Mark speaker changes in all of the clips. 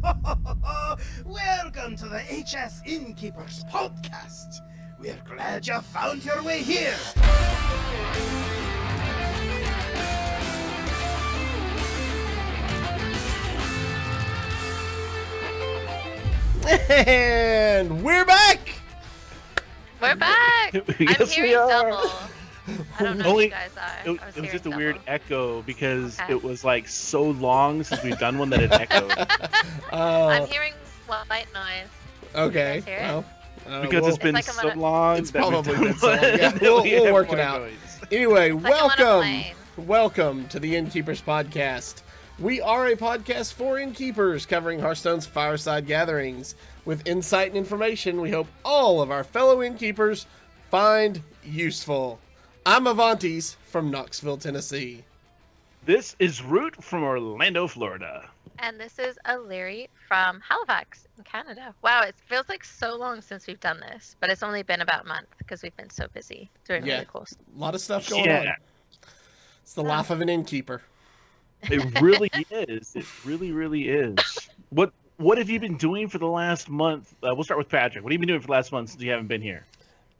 Speaker 1: Welcome to the HS Innkeepers podcast. We're glad you found your way here.
Speaker 2: And we're back.
Speaker 3: We're back. I'm
Speaker 4: Yes, we
Speaker 3: hearing double. I don't know
Speaker 4: Only-
Speaker 3: if you guys are.
Speaker 4: It,
Speaker 3: was
Speaker 4: it was just a weird
Speaker 3: double.
Speaker 4: echo because
Speaker 3: Okay.
Speaker 4: it was like so long since we've done one that it echoed.
Speaker 2: Uh,
Speaker 3: I'm hearing white noise.
Speaker 2: okay.
Speaker 3: guys hear it?
Speaker 2: Well, uh,
Speaker 4: Because
Speaker 2: we'll-
Speaker 4: it's been
Speaker 3: like
Speaker 4: so
Speaker 3: a-
Speaker 4: long.
Speaker 2: It's probably been so long. Yeah, we'll-
Speaker 4: we
Speaker 2: we'll work it out.
Speaker 4: noise.
Speaker 2: Anyway,
Speaker 3: like I'm on a
Speaker 2: welcome.
Speaker 3: plane.
Speaker 2: Welcome to the Innkeepers Podcast. We are a podcast for innkeepers covering Hearthstone's fireside gatherings. With insight and information we hope all of our fellow innkeepers find useful. I'm Avantes from Knoxville, Tennessee.
Speaker 4: This is Rewt from Orlando, Florida.
Speaker 3: And this is O'Leary from Halifax in Canada. Wow, it feels like so long since we've done this, but it's only been about a month because we've been so busy doing
Speaker 2: Yeah.
Speaker 3: really cool stuff.
Speaker 2: A lot of stuff going
Speaker 4: Yeah.
Speaker 2: on. It's the life of an innkeeper.
Speaker 4: It really is. It really, really is. What What have you been doing for the last month? Uh, we'll start with Patrick. What have you been doing for the last month since you haven't been here?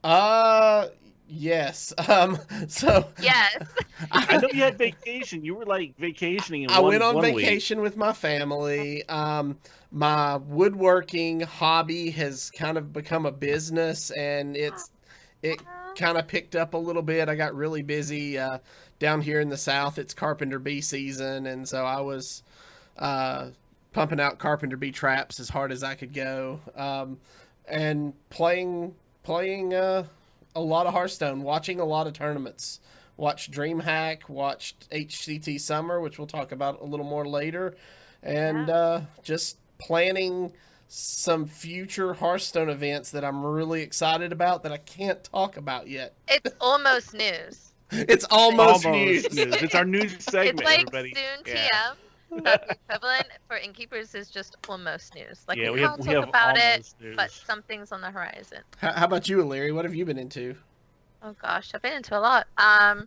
Speaker 2: Uh, yes. Um, so
Speaker 3: Yes.
Speaker 4: I know you had vacation. You were like vacationing. In
Speaker 2: I
Speaker 4: one,
Speaker 2: went on
Speaker 4: one week.
Speaker 2: vacation with my family. Um, my woodworking hobby has kind of become a business, and it's it kind of picked up a little bit. I got really busy uh, down here in the south. It's carpenter bee season, and so I was uh, pumping out carpenter bee traps as hard as I could go, um, and playing playing uh, a lot of Hearthstone, watching a lot of tournaments. Watched DreamHack, watched HCT Summer, which we'll talk about a little more later, and uh, just planning some future Hearthstone events that I'm really excited about that I can't talk about yet.
Speaker 3: It's almost news.
Speaker 2: It's almost,
Speaker 4: Almost
Speaker 2: news.
Speaker 4: news. It's our news segment,
Speaker 3: it's like
Speaker 4: everybody.
Speaker 3: soon
Speaker 4: Yeah.
Speaker 3: TM. But the equivalent for innkeepers is just almost news. Like
Speaker 4: yeah,
Speaker 3: we,
Speaker 4: we have
Speaker 3: can't
Speaker 4: we
Speaker 3: talk
Speaker 4: have
Speaker 3: about it,
Speaker 4: news.
Speaker 3: but something's on the horizon.
Speaker 2: How, how about you, Larry? What have you been into?
Speaker 3: Oh gosh, I've been into a lot. Um,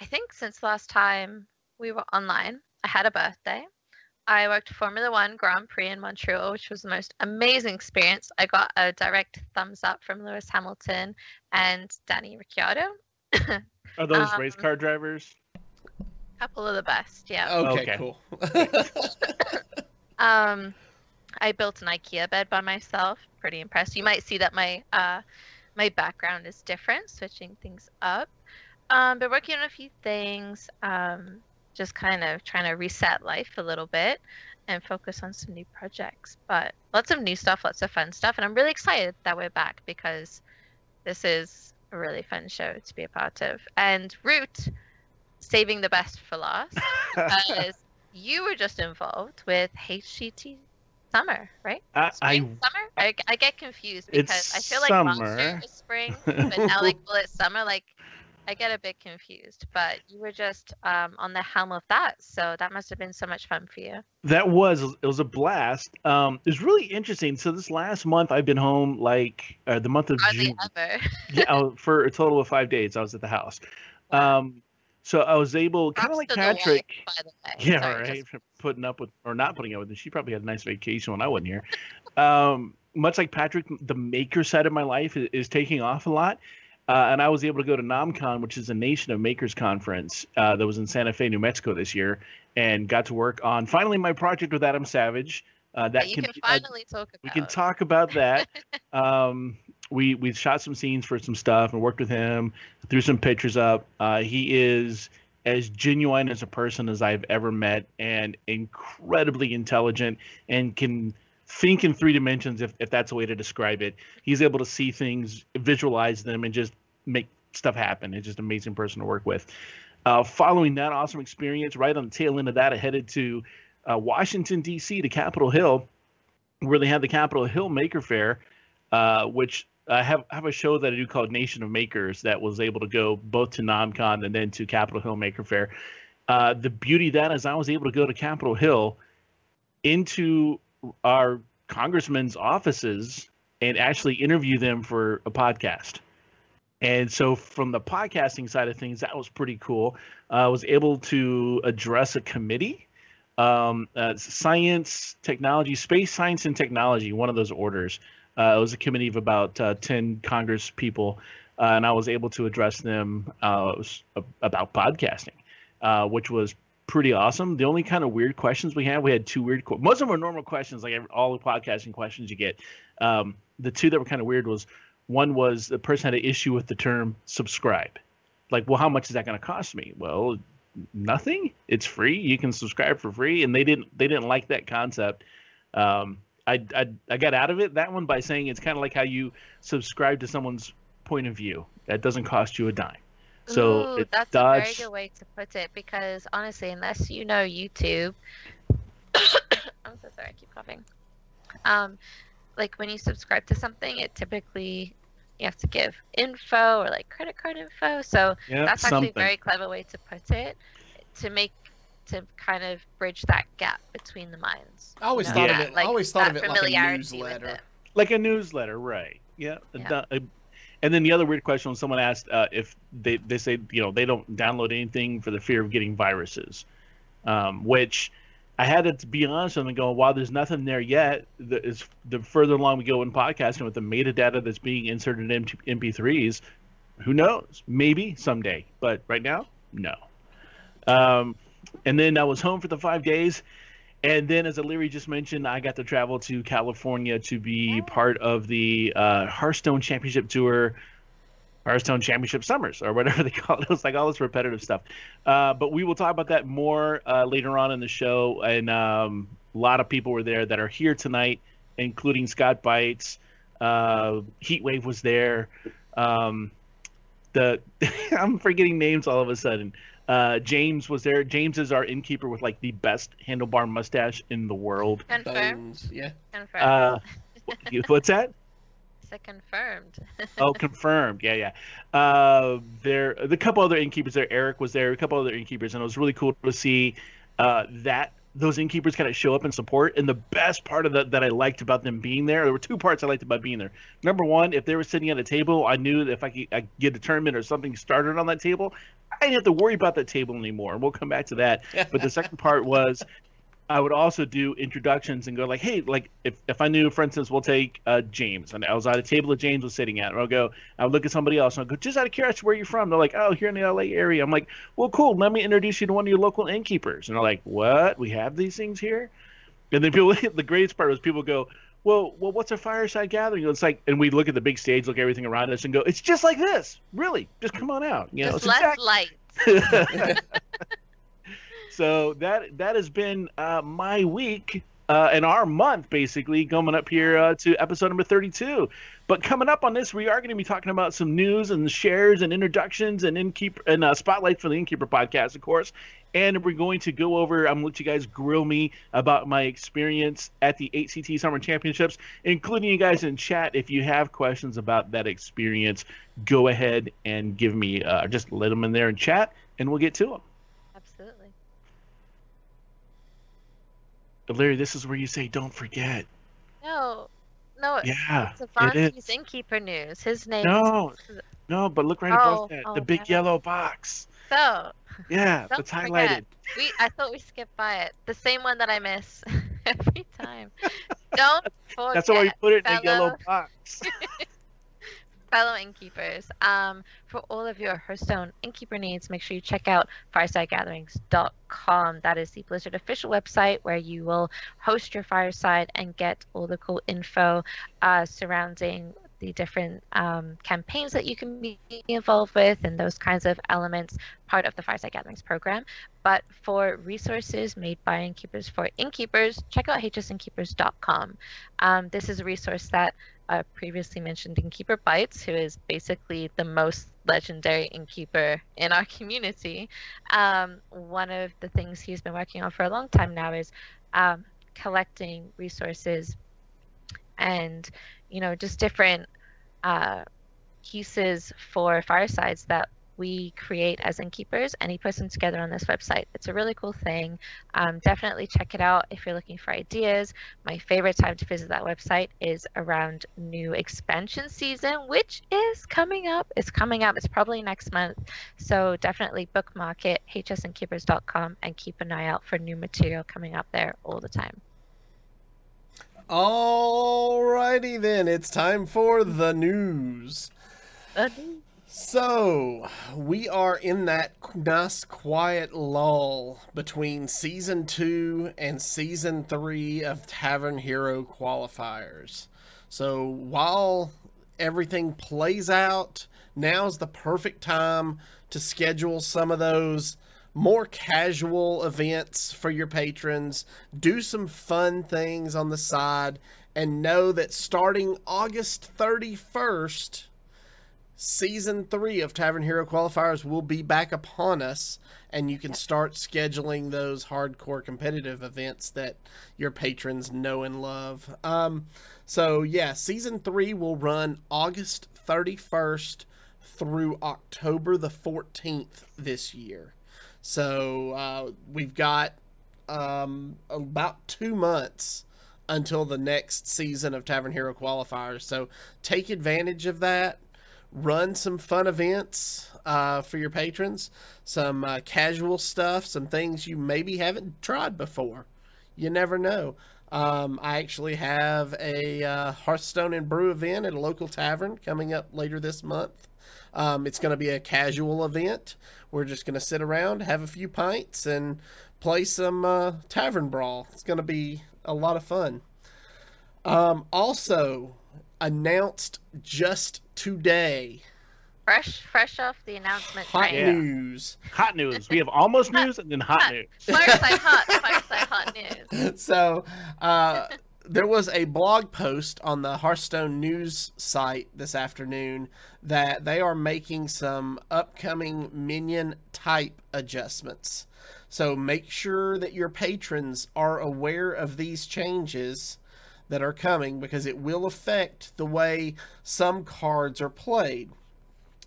Speaker 3: I think since last time we were online, I had a birthday. I worked Formula One Grand Prix in Montreal, which was the most amazing experience. I got a direct thumbs up from Lewis Hamilton and Danny Ricciardo.
Speaker 4: Are those race
Speaker 3: um,
Speaker 4: car drivers?
Speaker 3: Couple of the best, yeah.
Speaker 2: Okay,
Speaker 4: Okay.
Speaker 2: cool.
Speaker 3: Um, I built an IKEA bed by myself. Pretty impressed. You might see that my uh, my background is different, switching things up. Um, but working on a few things. Um, just kind of trying to reset life a little bit and focus on some new projects. But lots of new stuff, lots of fun stuff, and I'm really excited that we're back because this is a really fun show to be a part of. And Rewt, saving the best for last because you were just involved with HCT Summer, right?
Speaker 4: I, I
Speaker 3: summer? I, I get confused because I feel like
Speaker 4: summer.
Speaker 3: was spring, but now like it's summer. Like I get a bit confused. But you were just um, on the helm of that, so that must have been so much fun for you.
Speaker 4: That was it was a blast. Um, it was really interesting. So this last month, I've been home like uh, the month of
Speaker 3: Hardly
Speaker 4: June.
Speaker 3: ever.
Speaker 4: yeah, oh, for a total of five days. I was at the house.
Speaker 3: Wow.
Speaker 4: Um, so I was able, kind of like Patrick.
Speaker 3: by the way.
Speaker 4: Yeah,
Speaker 3: Sorry,
Speaker 4: right.
Speaker 3: just-
Speaker 4: Putting up with or not putting up with it. She probably had a nice vacation when I wasn't here. um, much like Patrick, the maker side of my life is, is taking off a lot. Uh, and I was able to go to NomCon, which is a Nation of Makers conference uh, that was in Santa Fe, New Mexico this year, and got to work on finally my project with Adam Savage. Uh, that
Speaker 3: that you can finally talk about.
Speaker 4: we can talk about that. um, we we shot some scenes for some stuff and worked with him, threw some pictures up. Uh, he is as genuine as a person as I've ever met, and incredibly intelligent, and can think in three dimensions if, if that's a way to describe it. He's able to see things, visualize them, and just make stuff happen. It's just an amazing person to work with. Uh, following that awesome experience, right on the tail end of that, I headed to uh, Washington D.C. to Capitol Hill, where they had the Capitol Hill Maker Faire, uh, which I have have a show that I do called Nation of Makers that was able to go both to NomCon and then to Capitol Hill Maker Faire. Uh, the beauty of that is I was able to go to Capitol Hill into our congressmen's offices and actually interview them for a podcast. And so, from the podcasting side of things, that was pretty cool. Uh, I was able to address a committee um, uh, science, technology, space science and technology, one of those orders. Uh, it was a committee of about uh, 10 Congress people, uh, and I was able to address them uh, about podcasting, uh, which was pretty awesome. The only kind of weird questions we had, we had two weird. most of them were normal questions, like all the podcasting questions you get. Um, the two that were kind of weird was one was the person had an issue with the term subscribe. Like, well, how much is that going to cost me? Well, nothing. It's free. You can subscribe for free, and they didn't they didn't like that concept. Um, I, I I got out of it that one by saying it's kind of like how you subscribe to someone's point of view. That doesn't cost you a dime. So
Speaker 3: Ooh, that's a very good way to put it because honestly, unless you know YouTube, I'm so sorry, I keep coughing. Um, like when you subscribe to something, it typically you have to give info or like credit card info. So
Speaker 4: yep,
Speaker 3: that's
Speaker 4: something.
Speaker 3: actually a very clever way to put it to make to kind of bridge that gap between the minds.
Speaker 2: I always
Speaker 3: you
Speaker 2: know,
Speaker 3: know,
Speaker 2: thought
Speaker 3: that,
Speaker 2: of it.
Speaker 3: like,
Speaker 2: I always thought of it like a newsletter.
Speaker 4: Like a newsletter, right? Yeah.
Speaker 3: Yeah.
Speaker 4: Uh, And then the other weird question when someone asked uh, if they, they say you know they don't download anything for the fear of getting viruses, um, which I had to be honest with them and go, while there's nothing there yet, the, is the further along we go in podcasting with the metadata that's being inserted in MP3s, who knows? Maybe someday, but right now, no. Um, and then I was home for the five days. And then, as Illyri just mentioned, I got to travel to California to be part of the uh, Hearthstone Championship Tour, Hearthstone Championship Summers, or whatever they call it. It was like all this repetitive stuff. Uh, but we will talk about that more uh, later on in the show. And um, a lot of people were there that are here tonight, including Scott Bites. Uh, Heatwave was there. Um, the I'm forgetting names all of a sudden. Uh, James was there. James is our innkeeper with like the best handlebar mustache in the world.
Speaker 3: Confirmed.
Speaker 2: Bones, yeah.
Speaker 3: Confirmed.
Speaker 4: Uh, what's that?
Speaker 3: Is it confirmed?
Speaker 4: Oh, confirmed. Yeah, yeah. Uh, there, the couple other innkeepers there. Eric was there. A couple other innkeepers, and it was really cool to see uh, that those innkeepers kind of show up and support. And the best part of that that I liked about them being there, there were two parts I liked about being there. Number one, if they were sitting at a table, I knew that if I could I get a tournament or something started on that table, I didn't have to worry about that table anymore. And we'll come back to that. But the second part was I would also do introductions and go like, hey, like if, if I knew, for instance, we'll take uh, James, and I was at a table that James was sitting at, and I'll go, I would look at somebody else, and I'll go, just out of curiosity, where are you from? They're like, oh, here in the LA area. I'm like, well, cool. Let me introduce you to one of your local innkeepers. And they're like, what? We have these things here? And then people, the greatest part was people go, well, well, what's a fireside gathering? It's like, and we look at the big stage, look at everything around us, and go, it's just like this, really. Just come on out. You know,
Speaker 3: Just less light.
Speaker 4: so that that has been uh, my week uh, and our month basically coming up here uh, to episode number 32 but coming up on this we are going to be talking about some news and shares and introductions and innkeeper and uh, spotlights for the innkeeper podcast of course. And we're going to go over i'm going to let you guys grill me about my experience at the hct summer championships including you guys in chat. If you have questions about that experience go ahead and give me uh, just let them in there in chat and we'll get to them
Speaker 3: Absolutely.
Speaker 4: But Larry, this is where you say, "Don't forget."
Speaker 3: No, no.
Speaker 4: Yeah,
Speaker 3: it's
Speaker 4: it is.
Speaker 3: innkeeper news. His name.
Speaker 4: No, no, but look right
Speaker 3: Oh,
Speaker 4: above that,
Speaker 3: oh,
Speaker 4: the big
Speaker 3: no.
Speaker 4: yellow box.
Speaker 3: So
Speaker 4: Yeah, that's highlighted.
Speaker 3: we, I thought we skipped by it. The same one that I miss every time. Don't forget.
Speaker 4: That's why we put it in a yellow box.
Speaker 3: Fellow innkeepers, um, for all of your Hearthstone innkeeper needs, make sure you check out firesidegatherings.com. That is the Blizzard official website where you will host your fireside and get all the cool info uh, surrounding the different um, campaigns that you can be involved with and those kinds of elements, part of the Fireside Gatherings program. But for resources made by innkeepers for innkeepers, check out hsinnkeepers.com. Um, this is a resource that uh, previously mentioned Innkeeper Bites, who is basically the most legendary innkeeper in our community. Um, one of the things he's been working on for a long time now is um, collecting resources and, you know, just different uh, pieces for firesides that we create as innkeepers and he puts them together on this website. It's a really cool thing. Um, definitely check it out if you're looking for ideas. My favorite time to visit that website is around new expansion season, which is coming up. It's coming up. It's probably next month. So definitely bookmark it, hsinnkeepers.com, and keep an eye out for new material coming up there all the time.
Speaker 2: Alrighty then, it's time for the news. So, we are in that nice quiet lull between season two and season three of Tavern Hero qualifiers. So, while everything plays out, now's the perfect time to schedule some of those more casual events for your patrons, do some fun things on the side, and know that starting August 31st, season three of Tavern Hero qualifiers will be back upon us, and you can start scheduling those hardcore competitive events that your patrons know and love. Um, so, yeah, season three will run August 31st through October the 14th this year. So uh, we've got um, about two months until the next season of Tavern Hero qualifiers. So take advantage of that. Run some fun events uh, for your patrons, some uh, casual stuff, some things you maybe haven't tried before. You never know. Um, I actually have a uh, Hearthstone and Brew event at a local tavern coming up later this month. Um, it's going to be a casual event. We're just going to sit around, have a few pints, and play some uh, tavern brawl. It's going to be a lot of fun. Um, also, announced just today.
Speaker 3: Fresh, fresh off the announcement.
Speaker 2: Hot
Speaker 3: train.
Speaker 4: Yeah.
Speaker 2: news.
Speaker 4: Hot news. We have almost news and then hot news.
Speaker 3: Fireside hot, fireside hot news.
Speaker 2: so uh, there was a blog post on the Hearthstone news site this afternoon that they are making some upcoming minion type adjustments. So make sure that your patrons are aware of these changes that are coming because it will affect the way some cards are played.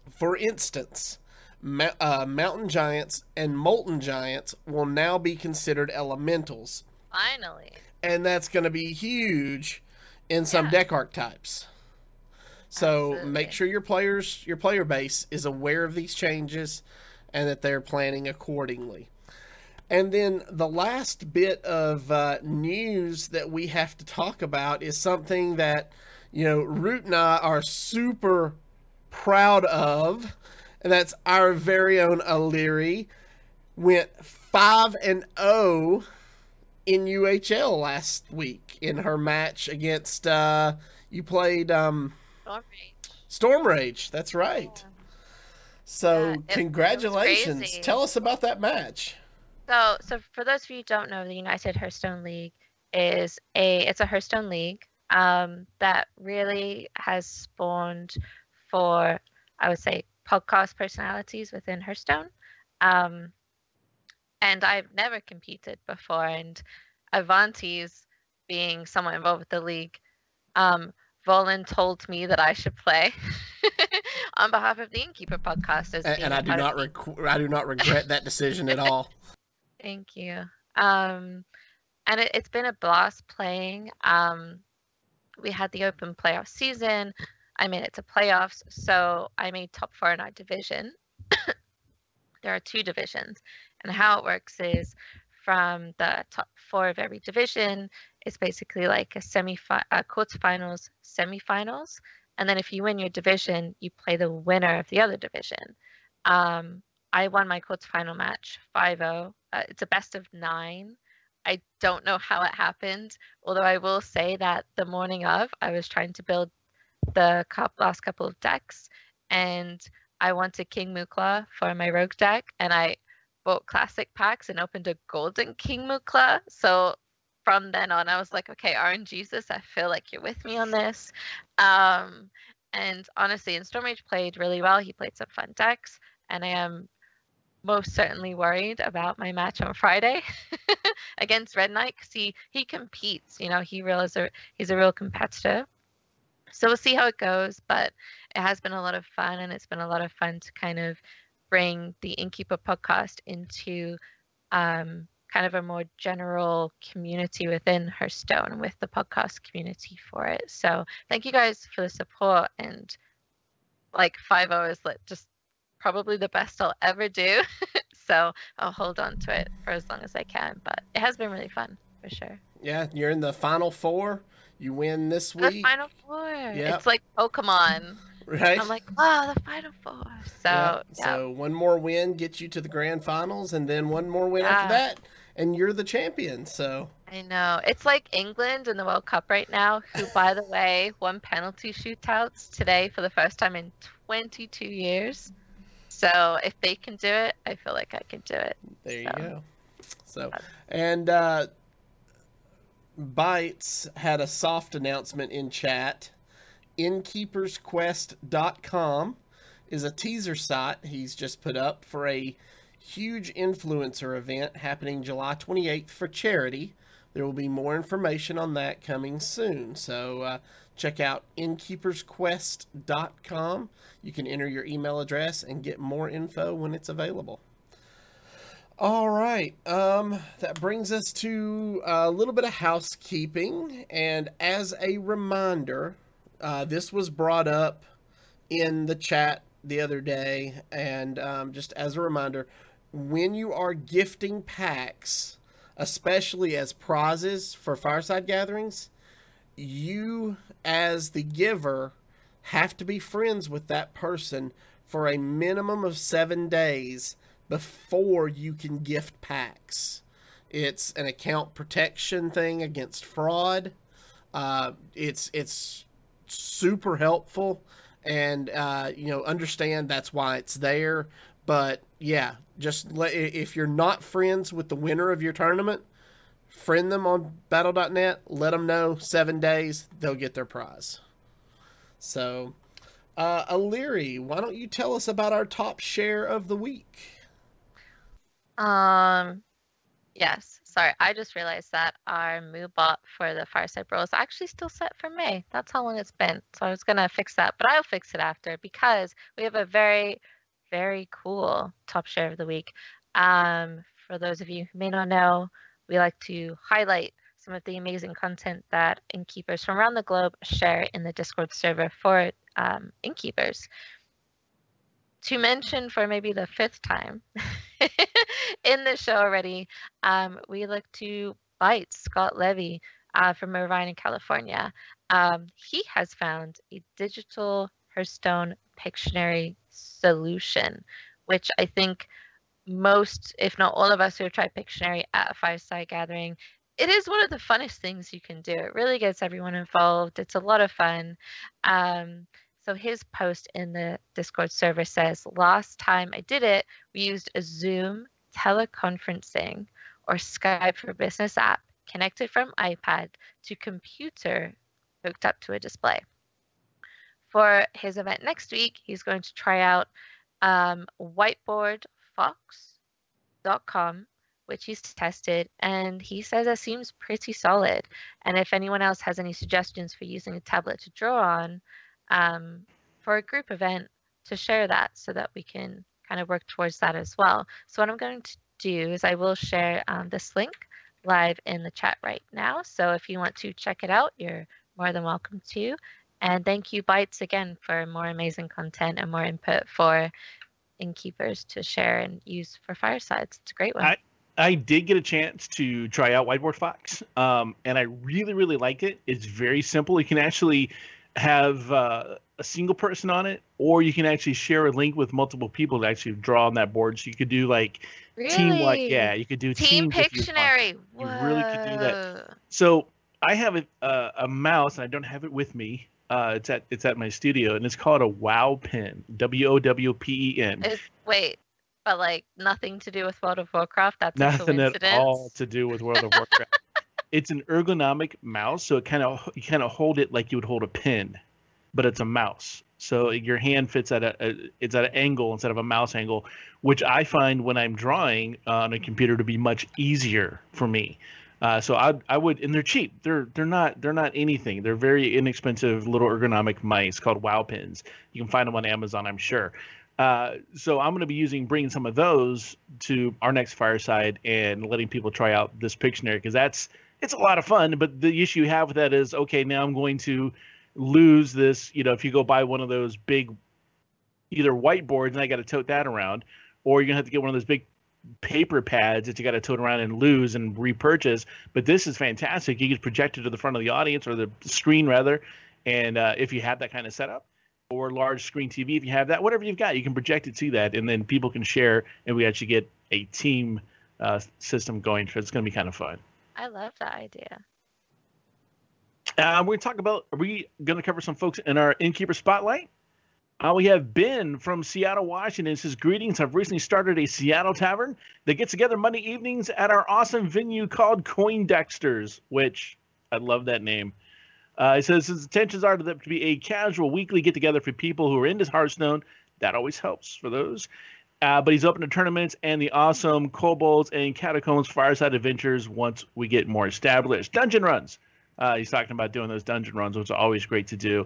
Speaker 2: For instance, uh, Mountain Giants and Molten Giants will now be considered elementals
Speaker 3: Finally.
Speaker 2: and that's going to be huge in some
Speaker 3: Yeah.
Speaker 2: deck archetypes. So
Speaker 3: Absolutely.
Speaker 2: make sure your players, your player base, is aware of these changes, and that they're planning accordingly. And then the last bit of uh, news that we have to talk about is something that you know Rewt and I are super proud of, and that's our very own Aliri went five and zero in UHL last week in her match against uh you played um
Speaker 3: Storm Rage.
Speaker 2: Storm Rage. That's right. So
Speaker 3: Yeah, it was
Speaker 2: congratulations. Tell us about that match.
Speaker 3: So, so for those of you who don't know, the United Hearthstone League is a it's a Hearthstone league um, that really has spawned for I would say podcast personalities within Hearthstone. Um, and I've never competed before, and Avanti's being somewhat involved with the league. Um, Volan told me that I should play on behalf of the Innkeeper podcast. As
Speaker 2: And, and I do not rec- I do not regret that decision at all.
Speaker 3: Thank you. Um, and it, it's been a blast playing. Um, we had the open playoff season. I made it to playoffs, so I made top four in our division. there are two divisions, and how it works is from the top four of every division, it's basically like a semi uh, quarterfinals, semifinals, and then if you win your division, you play the winner of the other division. Um, I won my quarterfinal match 5 0. Uh, it's a best of nine. I don't know how it happened, although I will say that the morning of, I was trying to build the last couple of decks, and I wanted King Mukla for my rogue deck, and I bought classic packs and opened a golden King Mukla. So from then on, I was like, okay, Orange Jesus, I feel like you're with me on this. Um, and honestly, and Stormage played really well. He played some fun decks, and I am most certainly worried about my match on Friday against Red Knight because he he competes. You know, he realizes a, he's a real competitor. So we'll see how it goes, but it has been a lot of fun, and it's been a lot of fun to kind of bring the Innkeeper podcast into um, kind of a more general community within Hearthstone with the podcast community for it. So thank you guys for the support and like five hours like just probably the best I'll ever do. so I'll hold on to it for as long as I can. But it has been really fun for sure.
Speaker 2: Yeah, you're in the final four. You win this
Speaker 3: The
Speaker 2: week,
Speaker 3: final four.
Speaker 2: Yep.
Speaker 3: It's like Pokemon.
Speaker 2: right?
Speaker 3: I'm like, oh, the final four. So
Speaker 2: Yeah,
Speaker 3: yeah.
Speaker 2: So one more win gets you to the grand finals, and then one more win after that, and you're the champion. So
Speaker 3: I know. It's like England in the World Cup right now, who, by the way, won penalty shootouts today for the first time in 22 years. So if they can do it, I feel like I can do it.
Speaker 2: there you go. So and uh, Bytes had a soft announcement in chat. Innkeepersquest.com is a teaser site he's just put up for a huge influencer event happening July 28th for charity. There will be more information on that coming soon. So uh, check out innkeepersquest.com. You can enter your email address and get more info when it's available. All right. Um, that brings us to a little bit of housekeeping. And as a reminder, uh, this was brought up in the chat the other day. And um, just as a reminder, when you are gifting packs, especially as prizes for fireside gatherings, you, as the giver, have to be friends with that person for a minimum of seven days before you can gift packs. It's an account protection thing against fraud. Uh, it's it's super helpful, and uh, you know understand that's why it's there. But yeah, just let, if you're not friends with the winner of your tournament, friend them on Battle.net. Let them know seven days they'll get their prize. So, uh, Aliri, why don't you tell us about our top share of the week?
Speaker 3: Um, yes. Sorry, I just realized that our MooBot for the Fireside Bro is actually still set for May. That's how long it's been. So I was gonna fix that, but I'll fix it after because we have a very, very cool top share of the week. Um, for those of you who may not know, we like to highlight some of the amazing content that innkeepers from around the globe share in the Discord server for um, innkeepers. To mention for maybe the fifth time in the show already, um, we look to Byte Scott Levy uh, from Irvine in California. Um, he has found a digital Hearthstone Pictionary solution, which I think most, if not all of us who have tried Pictionary at a fireside gathering, it is one of the funnest things you can do. It really gets everyone involved. It's a lot of fun. Um, so his post in the Discord server says, "Last time I did it, we used a Zoom teleconferencing or Skype for Business app connected from iPad to computer hooked up to a display. For his event next week, he's going to try out um, whiteboardfox.com, which he's tested, and he says it seems pretty solid. And if anyone else has any suggestions for using a tablet to draw on um, for a group event, to share that so that we can kind of work towards that as well. So what I'm going to do is I will share um, this link live in the chat right now. So if you want to check it out, you're more than welcome to. And thank you, Bytes, again, for more amazing content and more input for innkeepers to share and use for firesides. It's a great one.
Speaker 4: I- I did get a chance to try out Whiteboard Fox, um, and I really, really liked it. It's very simple. You can actually have uh, a single person on it, or you can actually share a link with multiple people to actually draw on that board. So you could do like team like, yeah, you could do
Speaker 3: Team. Pictionary.
Speaker 4: You really could do that. So I have a, uh, a mouse, and I don't have it with me. Uh, it's at it's at my studio, and it's called a Wow Pen. W O W P E N.
Speaker 3: Wait, but like nothing to do with World of Warcraft? That's a
Speaker 4: Nothing
Speaker 3: coincidence.
Speaker 4: at all to do with World of Warcraft. it's an ergonomic mouse, so it kind of you kind of hold it like you would hold a pen, but it's a mouse. So your hand fits at a, a it's at an angle instead of a mouse angle, which I find when I'm drawing on a computer to be much easier for me. Uh, so I I would and they're cheap. They're they're not they're not anything. They're very inexpensive little ergonomic mice called Wow pens. You can find them on Amazon, I'm sure. Uh, so I'm going to be using bringing some of those to our next fireside and letting people try out this Pictionary because that's it's a lot of fun. But the issue you have with that is okay, now I'm going to lose this. You know, if you go buy one of those big either whiteboards and I got to tote that around, or you're gonna have to get one of those big paper pads that you got to tote around and lose and repurchase. But this is fantastic. You can project it to the front of the audience or the screen rather, and uh, if you have that kind of setup or large screen TV, if you have that, whatever you've got, you can project it to that, and then people can share, and we actually get a team uh, system going. So it's going to be kind of fun.
Speaker 3: I love that idea.
Speaker 4: Uh, we're going to talk about. Are we going to cover some folks in our innkeeper spotlight? Uh, we have Ben from Seattle, Washington. Says greetings. I've recently started a Seattle tavern that gets together Monday evenings at our awesome venue called Coindexters, which I love that name. Uh, he says his intentions are to, to be a casual weekly get together for people who are into Hearthstone. That always helps for those. Uh, but he's open to tournaments and the awesome Kobolds and Catacombs Fireside Adventures once we get more established. Dungeon runs. Uh, he's talking about doing those dungeon runs, which are always great to do.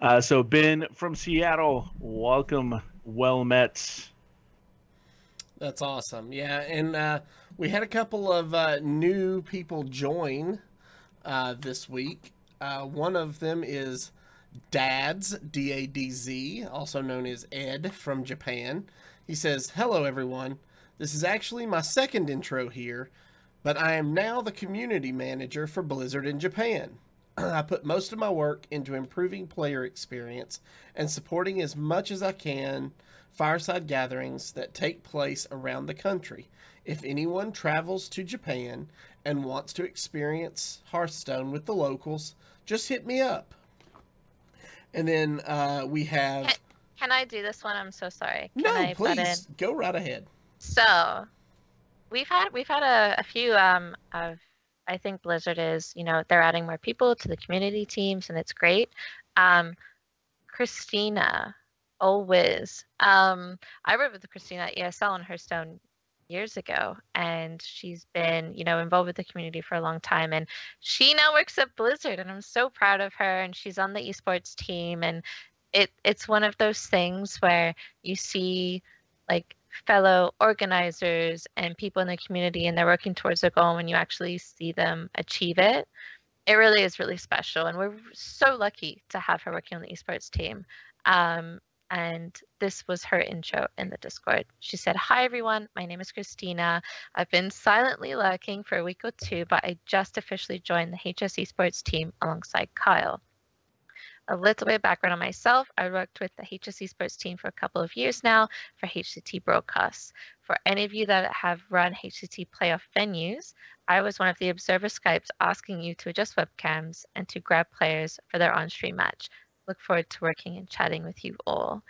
Speaker 4: Uh, so Ben from Seattle, welcome, well met.
Speaker 2: That's awesome. Yeah, and uh, we had a couple of uh, new people join uh, this week. Uh, one of them is Dadz D A D Z, also known as Ed from Japan. He says, "Hello, everyone. This is actually my second intro here, but I am now the community manager for Blizzard in Japan." I put most of my work into improving player experience and supporting as much as I can fireside gatherings that take place around the country. If anyone travels to Japan and wants to experience Hearthstone with the locals, just hit me up. And then uh, we have.
Speaker 3: Can, can I do this one? I'm so sorry. Can
Speaker 2: no,
Speaker 3: I
Speaker 2: please go right ahead.
Speaker 3: So, we've had we've had a, a few um of I think Blizzard is, you know, they're adding more people to the community teams and it's great. Um, Christina, oh whiz. Um, I worked with Christina at ESL on Hearthstone years ago and she's been you know involved with the community for a long time and she now works at blizzard and i'm so proud of her and she's on the esports team and it it's one of those things where you see like fellow organizers and people in the community and they're working towards a goal when you actually see them achieve it it really is really special. And we're so lucky to have her working on the esports team. Um, and this was her intro in the discord. She said hi everyone. My name is christina. I've been silently lurking for a week or two but i just officially joined the hs esports team alongside kyle a little bit of background on myself. I worked with the HS sports team for a couple of years now for HCT broadcasts. For any of you that have run HCT playoff venues, I was one of the observer Skypes asking you to adjust webcams and to grab players for their on-stream match. Look forward to working and chatting with you all.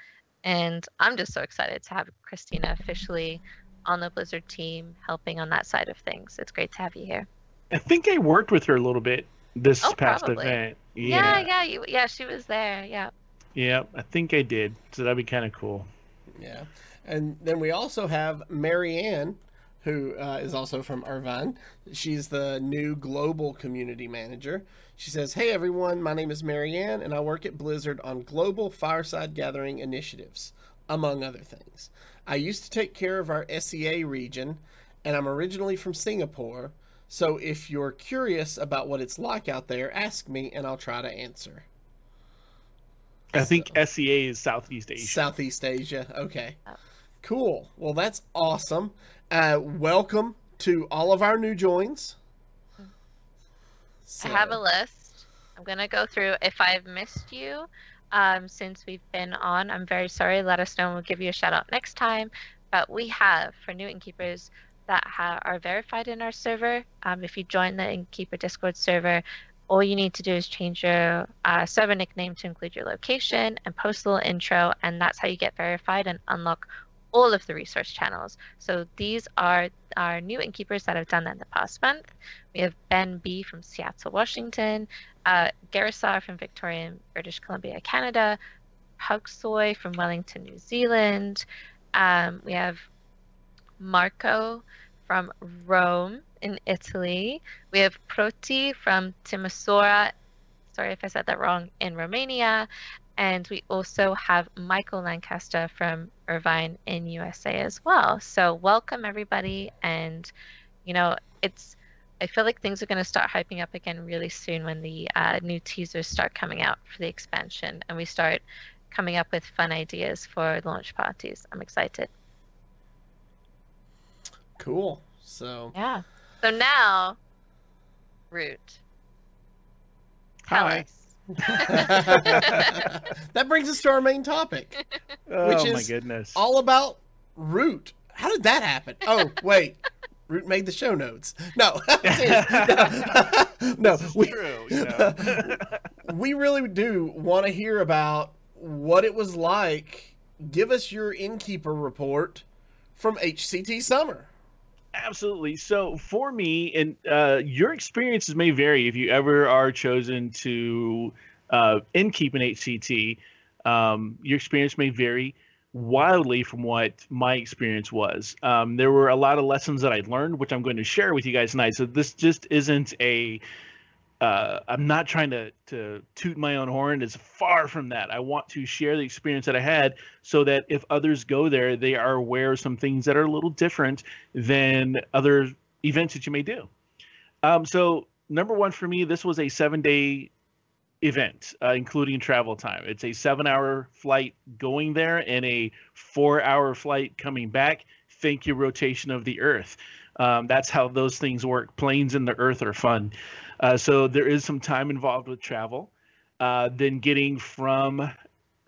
Speaker 3: And I'm just so excited to have Christina officially on the Blizzard team helping on that side of things. It's great to have you here.
Speaker 4: I think I worked with her a little bit this
Speaker 3: Oh,
Speaker 4: past
Speaker 3: probably.
Speaker 4: event.
Speaker 3: Yeah, yeah, you, yeah, she was there. Yeah.
Speaker 4: Yeah, I think I did. So that'd be kind of cool.
Speaker 2: Yeah. And then we also have Marianne, who uh, is also from Irvine. She's the new global community manager. She says, Hey everyone, my name is Marianne, and I work at Blizzard on global fireside gathering initiatives, among other things. I used to take care of our SEA region, and I'm originally from Singapore. So if you're curious about what it's like out there, ask me and I'll try to answer.
Speaker 4: I think SEA is Southeast Asia.
Speaker 2: Southeast Asia. Okay.
Speaker 3: Oh.
Speaker 2: Cool. Well, that's awesome. Uh, welcome to all of our new joins.
Speaker 3: I have a list. I'm gonna go through. If I've missed you, um, since we've been on, I'm very sorry. Let us know, and we'll give you a shout out next time. But we have for new innkeepers that ha- are verified in our server. Um, if you join the innkeeper Discord server, all you need to do is change your uh, server nickname to include your location and post a little intro, and that's how you get verified and unlock all of the resource channels. So these are our new innkeepers that have done that in the past month. We have Ben B from Seattle, Washington, uh, Garisar from Victoria, British Columbia, Canada, Pugsoy from Wellington, New Zealand. Um, we have Marco from Rome in Italy. We have Proti from Timisoara, sorry if I said that wrong, in Romania. And we also have Michael Lancaster from Irvine in USA as well. So welcome everybody. And, you know, it's, I feel like things are going to start hyping up again really soon when the uh, new teasers start coming out for the expansion and we start coming up with fun ideas for launch parties. I'm excited.
Speaker 2: Cool. So
Speaker 3: Yeah. So now, Rewt. Tell
Speaker 4: Hi.
Speaker 3: us.
Speaker 2: that brings us to our main topic,
Speaker 4: Oh
Speaker 2: Which
Speaker 4: my
Speaker 2: is
Speaker 4: goodness.
Speaker 2: all about Rewt. How did that happen? Oh, wait. Rewt made the show notes. No, no, no.
Speaker 4: This
Speaker 2: We,
Speaker 4: true, you know.
Speaker 2: we really do want to hear about what it was like. Give us your innkeeper report from HCT Summer.
Speaker 4: Absolutely. So for me, and uh, your experiences may vary if you ever are chosen to uh, innkeep an HCT. Um, your experience may vary wildly from what my experience was. Um, there were a lot of lessons that I learned, which I'm going to share with you guys tonight. So this just isn't a uh, I'm not trying to to toot my own horn. It's far from that. I want to share the experience that I had, so that if others go there, they are aware of some things that are a little different than other events that you may do. Um, so number one for me, this was a seven day event, uh, including travel time. It's a seven hour flight going there and a four hour flight coming back. Thank you, rotation of the Earth. Um, that's how those things work. Planes and the Earth are fun. Uh, so there is some time involved with travel. Uh, then getting from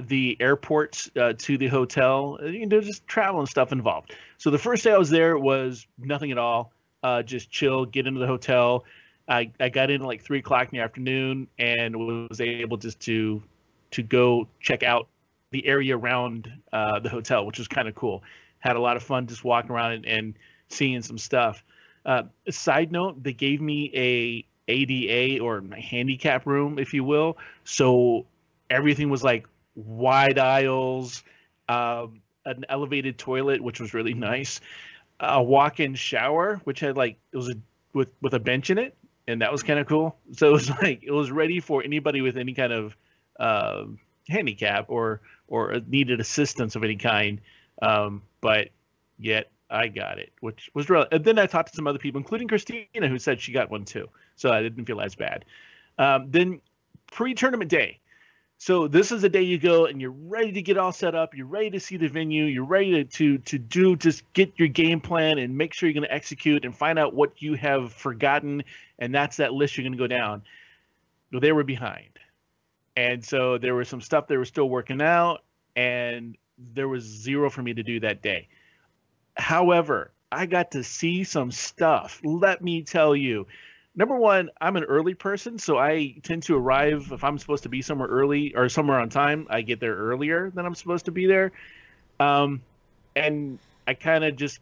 Speaker 4: the airport uh, to the hotel, uh, you know, just travel and stuff involved. So the first day I was there was nothing at all. Uh, just chill, get into the hotel. I, I got in at like three o'clock in the afternoon and was able just to to go check out the area around uh, the hotel, which was kind of cool. Had a lot of fun just walking around and, and seeing some stuff. Uh, side note, they gave me a ADA or handicap room, if you will. So everything was like wide aisles, um, an elevated toilet, which was really nice, a walk-in shower, which had like it was a, with with a bench in it, and that was kind of cool. So it was like it was ready for anybody with any kind of uh, handicap or or needed assistance of any kind. Um, but yet I got it, which was real. And then I talked to some other people, including Christina, who said she got one too. So I didn't feel as bad. Um, then pre-tournament day. So this is the day you go and you're ready to get all set up. You're ready to see the venue. You're ready to to, to do just get your game plan and make sure you're going to execute and find out what you have forgotten. And that's that list you're going to go down. Well, they were behind, and so there was some stuff they were still working out, and there was zero for me to do that day. However, I got to see some stuff. Let me tell you. Number one, I'm an early person, so I tend to arrive if I'm supposed to be somewhere early or somewhere on time. I get there earlier than I'm supposed to be there, um, and I kind of just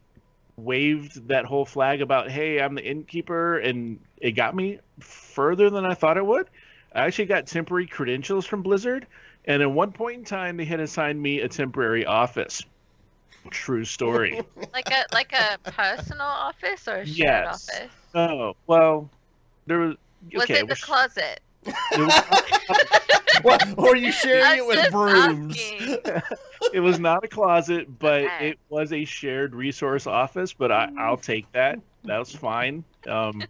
Speaker 4: waved that whole flag about, "Hey, I'm the innkeeper," and it got me further than I thought it would. I actually got temporary credentials from Blizzard, and at one point in time, they had assigned me a temporary office. True story.
Speaker 3: like a like a personal office or a shared
Speaker 4: Yes.
Speaker 3: office?
Speaker 4: oh well, there was.
Speaker 3: Was
Speaker 4: okay,
Speaker 3: it the closet?
Speaker 4: it was-
Speaker 2: What, or are you sharing it with brooms?
Speaker 4: it was not a closet, but
Speaker 3: Okay.
Speaker 4: it was a shared resource office. But I, I'll take that. That was fine. Um,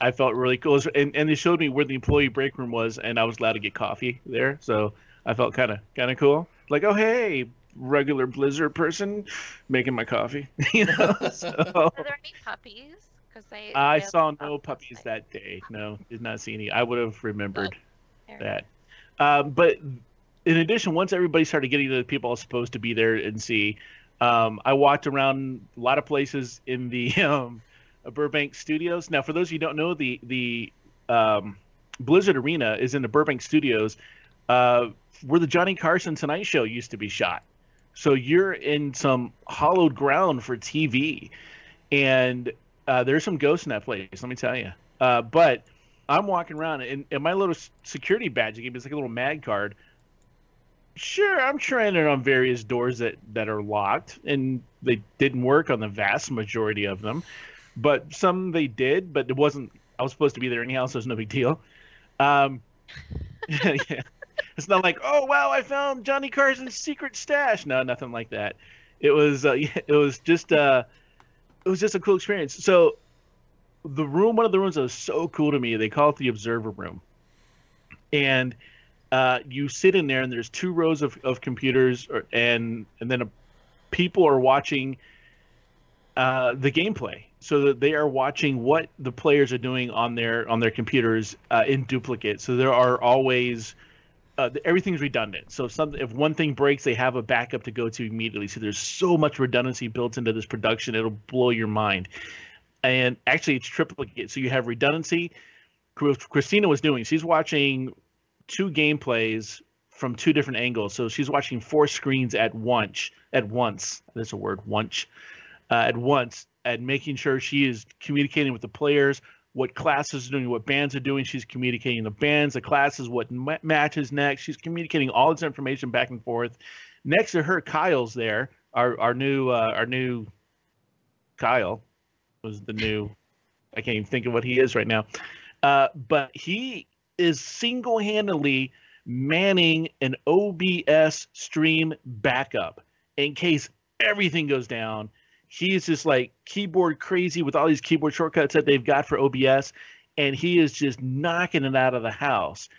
Speaker 4: I felt really cool, was- and, and they showed me where the employee break room was, and I was allowed to get coffee there. So I felt kind of kind of cool. Like, oh hey, regular Blizzard person making my coffee. you know. So
Speaker 3: Are there any puppies? Because they.
Speaker 4: I
Speaker 3: they
Speaker 4: saw no puppies that day. No, did not see any. I would have remembered. that. Um, but in addition, once everybody started getting to the people I was supposed to be there and see, um, I walked around a lot of places in the um, Burbank studios. Now, for those of you who don't know, the the um, Blizzard Arena is in the Burbank studios, uh, where the Johnny Carson Tonight Show used to be shot. So you're in some hollowed ground for TV, and uh, there's some ghosts in that place. Let me tell you. Uh, but I'm walking around, and, and my little security badge they gave me is like a little mag card. Sure, I'm trying it on various doors that that are locked, and they didn't work on the vast majority of them, but some they did. But it wasn't. I was supposed to be there anyhow, so it's no big deal. Um, yeah. It's not like, oh wow, I found Johnny Carson's secret stash. No, nothing like that. It was uh, it was just uh, it was just a cool experience. So the room, one of the rooms that was so cool to me, they call it the observer room, and uh, you sit in there, and there's two rows of, of computers, or, and and then a, people are watching uh, the gameplay, so that they are watching what the players are doing on their on their computers uh, in duplicate. So there are always uh, everything's redundant. So if something, if one thing breaks, they have a backup to go to immediately. So there's so much redundancy built into this production, it'll blow your mind. And actually, it's triplicate. So you have redundancy. Christina was doing. She's watching two gameplays from two different angles. So she's watching four screens at once. At once, that's a word. Once, uh, at once, and making sure she is communicating with the players, what classes are doing, what bands are doing. She's communicating the bands, the classes, what ma- matches next. She's communicating all this information back and forth. Next to her, Kyle's there. Our our new uh, our new Kyle was the new. I can't even think of what he is right now. Uh, but he is single handedly manning an OBS stream backup in case everything goes down he's just like keyboard crazy with all these keyboard shortcuts that they've got for OBS, and he is just knocking it out of the house.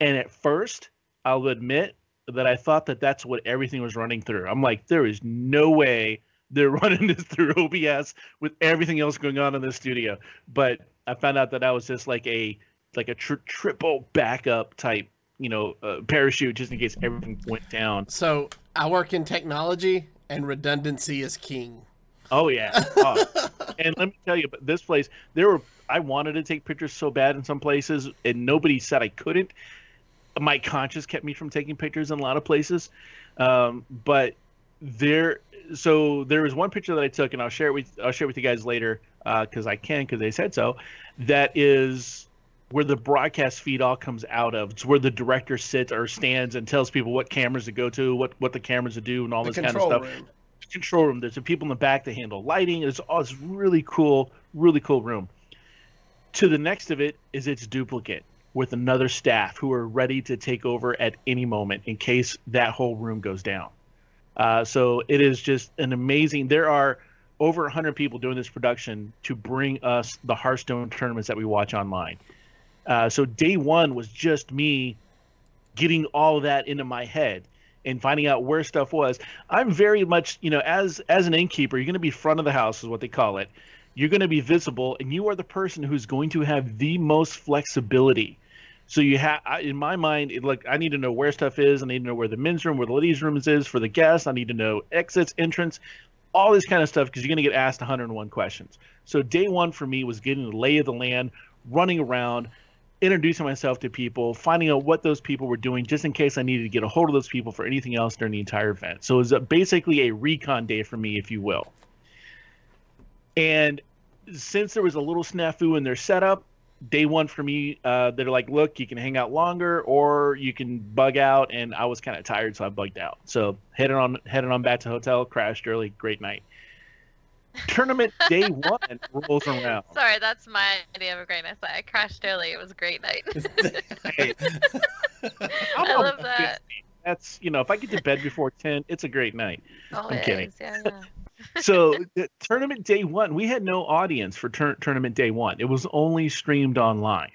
Speaker 4: And at first, I'll admit that I thought that that's what everything was running through. I'm like, there is no way they're running this through OBS with everything else going on in the studio. But I found out that I was just like a like a tri- triple backup type, you know, uh, parachute just in case everything went down.
Speaker 2: So I work in technology, and redundancy is king.
Speaker 4: Oh yeah. Oh. and let me tell you, but this place, there were I wanted to take pictures so bad in some places, and nobody said I couldn't. My conscience kept me from taking pictures in a lot of places, um, but there. So there was one picture that I took, and I'll share it with I'll share it with you guys later because uh, I can because they said so. That is where the broadcast feed all comes out of. It's where the director sits or stands and tells people what cameras to go to, what what the cameras to do, and all the this kind of stuff. Room control room. There's the people in the back that handle lighting. It's all this really cool, really cool room. To the next of it is its duplicate with another staff who are ready to take over at any moment in case that whole room goes down. Uh, so it is just an amazing. There are over 100 people doing this production to bring us the Hearthstone tournaments that we watch online. Uh, so day one was just me getting all that into my head and finding out where stuff was. I'm very much, you know, as as an innkeeper, you're going to be front of the house is what they call it. You're going to be visible, and you are the person who's going to have the most flexibility. So you have, in my mind, it, like I need to know where stuff is. I need to know where the men's room, where the ladies' rooms is for the guests. I need to know exits, entrance, all this kind of stuff because you're going to get asked 101 questions. So day one for me was getting the lay of the land, running around, introducing myself to people, finding out what those people were doing, just in case I needed to get a hold of those people for anything else during the entire event. So it was a, basically a recon day for me, if you will. And since there was a little snafu in their setup, day one for me, uh, they're like, look, you can hang out longer or you can bug out. And I was kind of tired, so I bugged out. So heading on, heading on back to hotel, crashed early, great night tournament day one rolls around.
Speaker 3: Sorry, that's my idea of a great night. I crashed early. It was a great night. I love that.
Speaker 4: That's you know, if I get to bed before ten, it's a great night.
Speaker 3: Oh, I'm kidding. Is, yeah, yeah.
Speaker 4: so tournament day one, we had no audience for tur- tournament day one. It was only streamed online.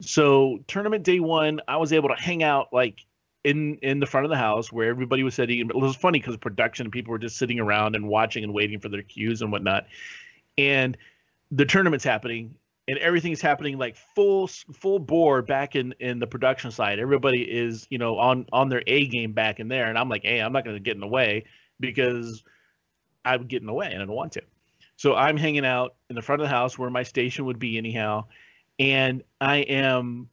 Speaker 4: So tournament day one, I was able to hang out like in in the front of the house where everybody was sitting. It was funny because production people were just sitting around and watching and waiting for their cues and whatnot. And the tournament's happening and everything's happening like full full bore back in in the production side. Everybody is you know on on their A game back in there, and I'm like, hey, I'm not going to get in the way because I would get in the way and I don't want to. So I'm hanging out in the front of the house where my station would be anyhow, and I am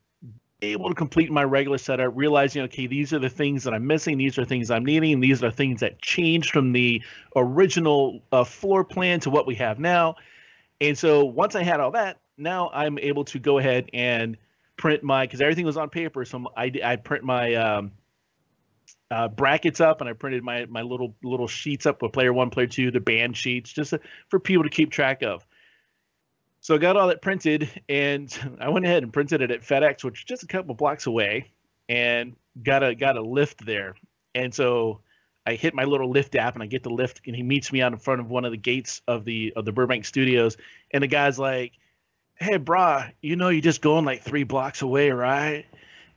Speaker 4: able to complete my regular setup, realizing, okay, these are the things that I'm missing, these are things I'm needing, these are things that changed from the original uh, floor plan to what we have now. And so once I had all that, now I'm able to go ahead and print my because everything was on paper. So I I print my um, uh, brackets up and I printed my my little little sheets up with player one, player two, the band sheets, just for people to keep track of. So I got all that printed, and I went ahead and printed it at FedEx, which is just a couple blocks away. and got a got a lift there. And so I hit my little Lyft app and I get the lift and he meets me out in front of one of the gates of the of the Burbank studios and the guy's like, Hey brah, you know you're just going like three blocks away, right?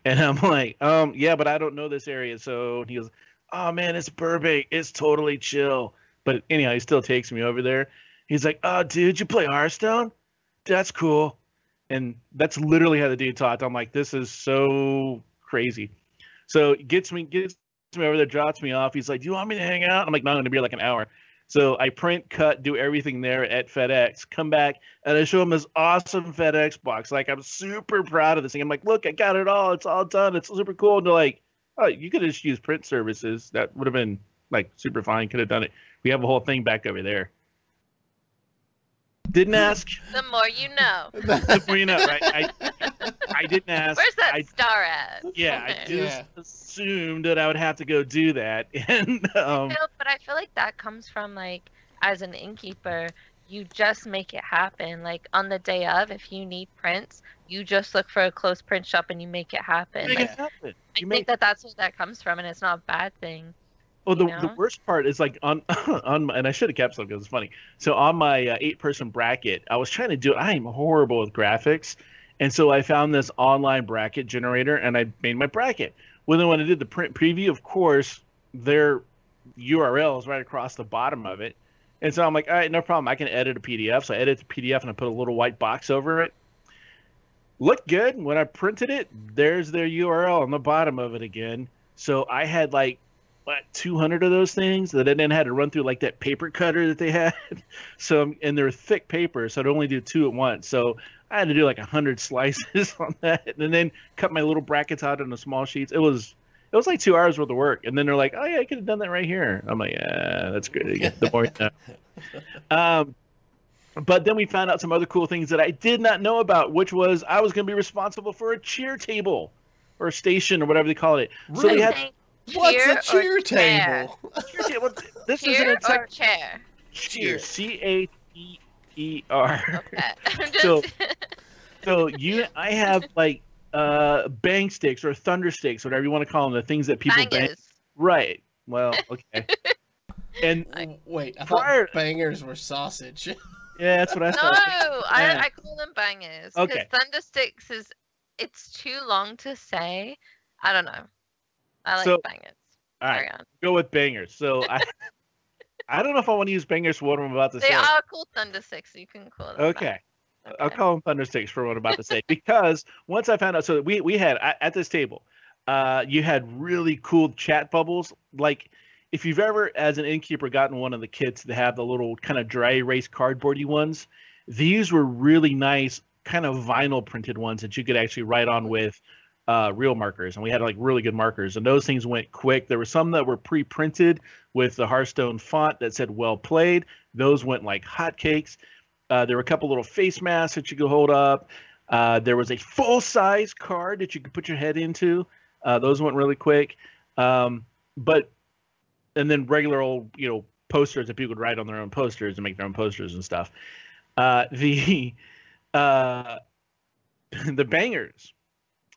Speaker 4: And I'm like, um, yeah, but I don't know this area. So he goes, Oh man, it's Burbank. It's totally chill. But anyhow, he still takes me over there. He's like, Oh, dude, you play Hearthstone? That's cool. And that's literally how the dude talked. I'm like, this is so crazy. So gets me gets me over there, drops me off. He's like, "Do you want me to hang out?" I'm like, "No, I'm gonna be like an hour." So I print, cut, do everything there at FedEx. Come back and I show him this awesome FedEx box. Like I'm super proud of this thing. I'm like, "Look, I got it all. It's all done. It's super cool." And they're like, "Oh, you could just use print services. That would have been like super fine. Could have done it. We have a whole thing back over there." Didn't ask.
Speaker 3: The more you know.
Speaker 4: The more you know, right? I, I didn't ask.
Speaker 3: Where's that
Speaker 4: I,
Speaker 3: star at?
Speaker 4: yeah, I just
Speaker 2: Yeah.
Speaker 4: assumed that I would have to go do that, and um,
Speaker 3: No, but I feel like that comes from like as an innkeeper, you just make it happen. Like on the day of, if you need prints, you just look for a close print shop and you make it happen.
Speaker 4: make
Speaker 3: Like,
Speaker 4: it happen.
Speaker 3: I
Speaker 4: You
Speaker 3: think
Speaker 4: make
Speaker 3: that that's where that comes from, and it's not a bad thing.
Speaker 4: Well. The,
Speaker 3: you
Speaker 4: the worst part is like on on my, and I should have kept some because it's funny. So on my uh, eight person bracket, I was trying to do. It. I am horrible with graphics, and so I found this online bracket generator, and I made my bracket. Well, then when I did the print preview, of course, their URL is right across the bottom of it. And so I'm like, all right, no problem. I can edit a PDF. So I edit the PDF and I put a little white box over it. Looked good. When I printed it, there's their URL on the bottom of it again. So I had like what 200 of those things that I then had to run through like that paper cutter that they had. So and they're thick paper, so I'd only do two at once. So I had to do like 100 slices on that, and then cut my little brackets out into small sheets. It was it was like two hours worth of work. And then they're like, "Oh yeah, I could have done that right here." I'm like, "Yeah, that's good." Again, the more you. Um, but then we found out some other cool things that I did not know about, which was I was going to be responsible for a cheer table or station or whatever they call it. So
Speaker 2: Really?
Speaker 4: we had
Speaker 3: Saying
Speaker 2: What's a cheer
Speaker 3: chair?
Speaker 2: table?
Speaker 4: cheer table. This is an
Speaker 3: Cheer
Speaker 4: entire
Speaker 3: or chair?
Speaker 4: cheer. C A T E R.
Speaker 3: Okay. I'm just
Speaker 4: So- So you, I have like uh bang sticks or thunder sticks, whatever you want to call them, the things that people bang.
Speaker 3: bangers.
Speaker 4: Right. Well, okay. and
Speaker 3: Like-
Speaker 2: Wait, I
Speaker 4: Prior-
Speaker 2: thought bangers were sausage.
Speaker 4: yeah, that's what I
Speaker 3: No,
Speaker 4: thought.
Speaker 3: I, I call them bangers.
Speaker 4: Okay.
Speaker 3: Because thunder sticks is it's too long to say. I don't know. I like
Speaker 4: So,
Speaker 3: bangers.
Speaker 4: All right, go with bangers. So I, I don't know if I want to use bangers for what I'm about to
Speaker 3: They
Speaker 4: say.
Speaker 3: They are called thunder sticks. You can call them. that.
Speaker 4: Okay. I'll call them thunder sticks for what I'm about to say because once I found out, so we we had at, at this table, uh, you had really cool chat bubbles. Like if you've ever, as an innkeeper, gotten one of the kits that have the little kind of dry erase cardboardy ones, these were really nice, kind of vinyl printed ones that you could actually write on with uh, real markers, and we had like really good markers, and those things went quick. There were some that were pre-printed with the Hearthstone font that said "Well played." Those went like hotcakes. Uh, there were a couple little face masks that you could hold up. Uh, there was a full-size card that you could put your head into. Uh, those went really quick. Um, but and then regular old, you know, posters that people could write on their own posters and make their own posters and stuff. Uh, the uh, the bangers.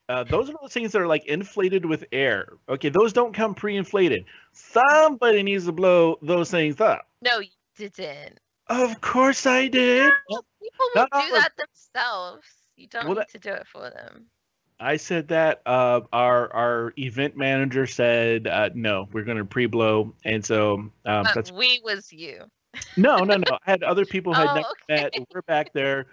Speaker 4: Uh, those are those things that are like inflated with air. Okay, those don't come pre-inflated. Somebody needs to blow those things up.
Speaker 3: No, you didn't.
Speaker 4: Of course I did.
Speaker 3: No, people will do that themselves. You don't
Speaker 4: Well,
Speaker 3: need to do it for them.
Speaker 4: I said that. Uh, our our event manager said uh, no, we're going to pre-blow, and so um, that's
Speaker 3: we was you.
Speaker 4: no, no, no. I had other people who had
Speaker 3: Oh,
Speaker 4: never met. We're back there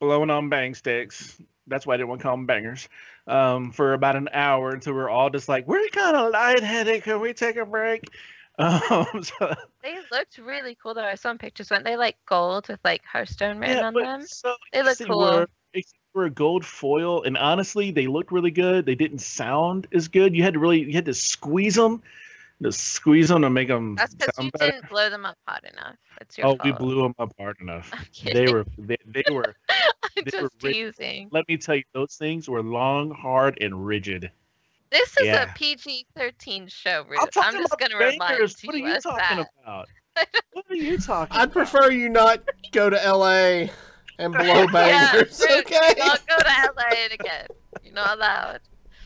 Speaker 4: blowing on bang sticks. That's why I didn't want to call them bangers. Um, for about an hour until we are all just like, we're kind of lightheaded. Can we take a break? Um, so,
Speaker 3: They looked really cool though. I saw some pictures. Weren't they like gold with like Hearthstone written
Speaker 4: yeah,
Speaker 3: on them?
Speaker 4: so
Speaker 3: They look cool.
Speaker 4: Were, they were a gold foil, and honestly, they looked really good. They didn't sound as good. You had to really, you had to squeeze them, to squeeze them to make them
Speaker 3: That's because you
Speaker 4: sound better.
Speaker 3: didn't blow them up hard enough. That's your
Speaker 4: Oh,
Speaker 3: fault.
Speaker 4: we blew them up hard enough.
Speaker 3: I'm
Speaker 4: They were, they, they were.
Speaker 3: I'm
Speaker 4: they were
Speaker 3: just
Speaker 4: ri-
Speaker 3: teasing.
Speaker 4: Let me tell you, those things were long, hard, and rigid.
Speaker 3: This is
Speaker 4: Yeah.
Speaker 3: a PG-13 show,
Speaker 4: I'm
Speaker 3: I'm just gonna remind
Speaker 4: bangers. What are
Speaker 3: you
Speaker 4: you talking
Speaker 3: that.
Speaker 4: about? What are you talking
Speaker 2: I'd
Speaker 4: about?
Speaker 2: prefer you not go to LA and blow
Speaker 3: Yeah,
Speaker 2: bangers,
Speaker 3: Rewt,
Speaker 2: okay?
Speaker 3: Don't go to LA again. You're not allowed.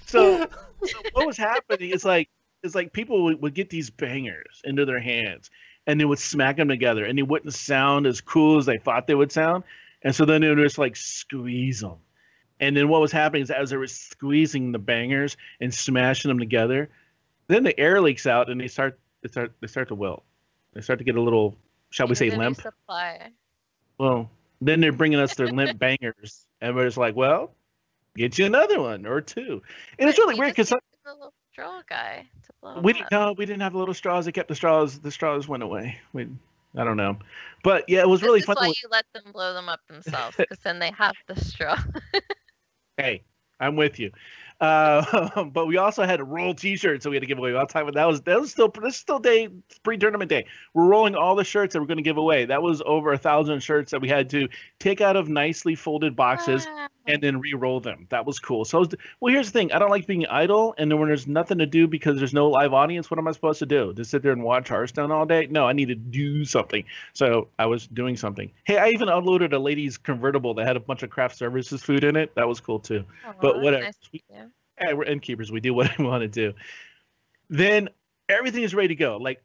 Speaker 4: so, so what was happening is like it's like people would, would get these bangers into their hands and they would smack them together and they wouldn't sound as cool as they thought they would sound and so then they would just like squeeze them and then what was happening is as they were squeezing the bangers and smashing them together then the air leaks out and they start they start they start to wilt. They start to get a little shall we say limp.
Speaker 3: Supply.
Speaker 4: well then they're bringing us their limp bangers and we're just like well get you another one or two. And it's really weird because
Speaker 3: straw guy to blow
Speaker 4: we didn't no, we didn't have the little straws. They kept the straws. The straws went away. We, I don't know, but yeah, it was really
Speaker 3: this
Speaker 4: fun.
Speaker 3: is
Speaker 4: to
Speaker 3: why you let them blow them up themselves, because then they have the straw.
Speaker 4: Hey, I'm with you. Uh, but we also had a roll T-shirt, so we had to give away. I'll talk about that was that was still this is still day pre-tournament day. We're rolling all the shirts that we're going to give away. That was over a thousand shirts that we had to take out of nicely folded boxes. And then re-roll them. That was cool. So, was, well, here's the thing: I don't like being idle, and then when there's nothing to do because there's no live audience, what am I supposed to do? Just sit there and watch Hearthstone all day? No, I need to do something. So I was doing something. Hey, I even unloaded a lady's convertible that had a bunch of craft services food in it. That was cool too.
Speaker 3: Aw,
Speaker 4: but whatever.
Speaker 3: nice you.
Speaker 4: Hey, we're innkeepers. We do what we want to do. Then everything is ready to go. Like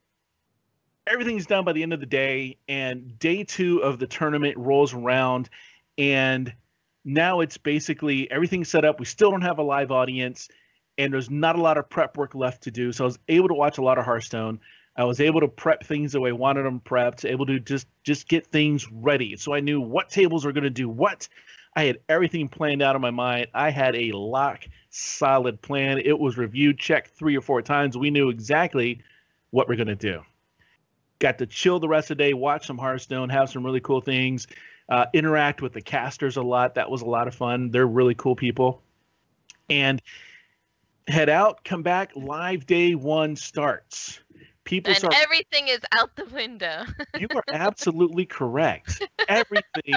Speaker 4: everything's done by the end of the day, and day two of the tournament rolls around, and now it's basically everything set up. We still don't have a live audience, and there's not a lot of prep work left to do. So I was able to watch a lot of Hearthstone. I was able to prep things the way I wanted them prepped, able to just just get things ready. So I knew what tables were going to do what. I had everything planned out in my mind. I had a lock solid plan. It was reviewed, checked three or four times. We knew exactly what we're going to do. Got to chill the rest of the day, watch some Hearthstone, have some really cool things, uh, interact with the casters a lot. That was a lot of fun. They're really cool people. And head out, come back. Live day one starts. People
Speaker 3: And
Speaker 4: start.
Speaker 3: everything is out the window.
Speaker 4: You are absolutely correct. Everything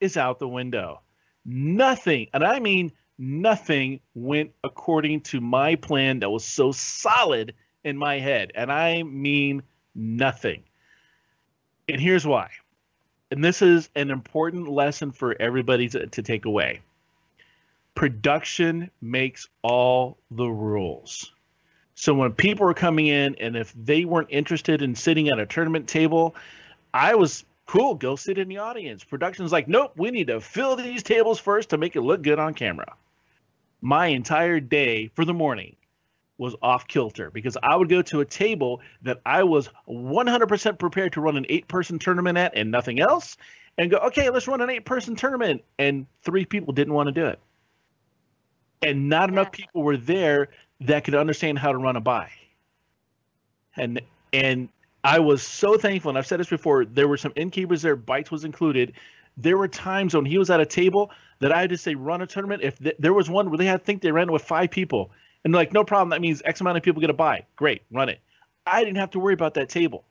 Speaker 4: is out the window. Nothing, and I mean nothing, went according to my plan that was so solid in my head. And I mean nothing. And here's why. And this is an important lesson for everybody to, to take away. Production makes all the rules. So when people were coming in and if they weren't interested in sitting at a tournament table, I was cool, go sit in the audience. Production's like, nope, we need to fill these tables first to make it look good on camera. My entire day for the morning was off kilter because I would go to a table that I was 100% prepared to run an eight person tournament at and nothing else and go, okay, let's run an eight person tournament. And three people didn't want to do it. And not enough people were there that could understand how to run a buy. And and I was so thankful, and I've said this before. There were some innkeepers there, bites was included. There were times when he was at a table that I had to say run a tournament. If th- there was one where they had to think they ran it with five people, and like no problem, that means X amount of people get a buy. Great, run it. I didn't have to worry about that table,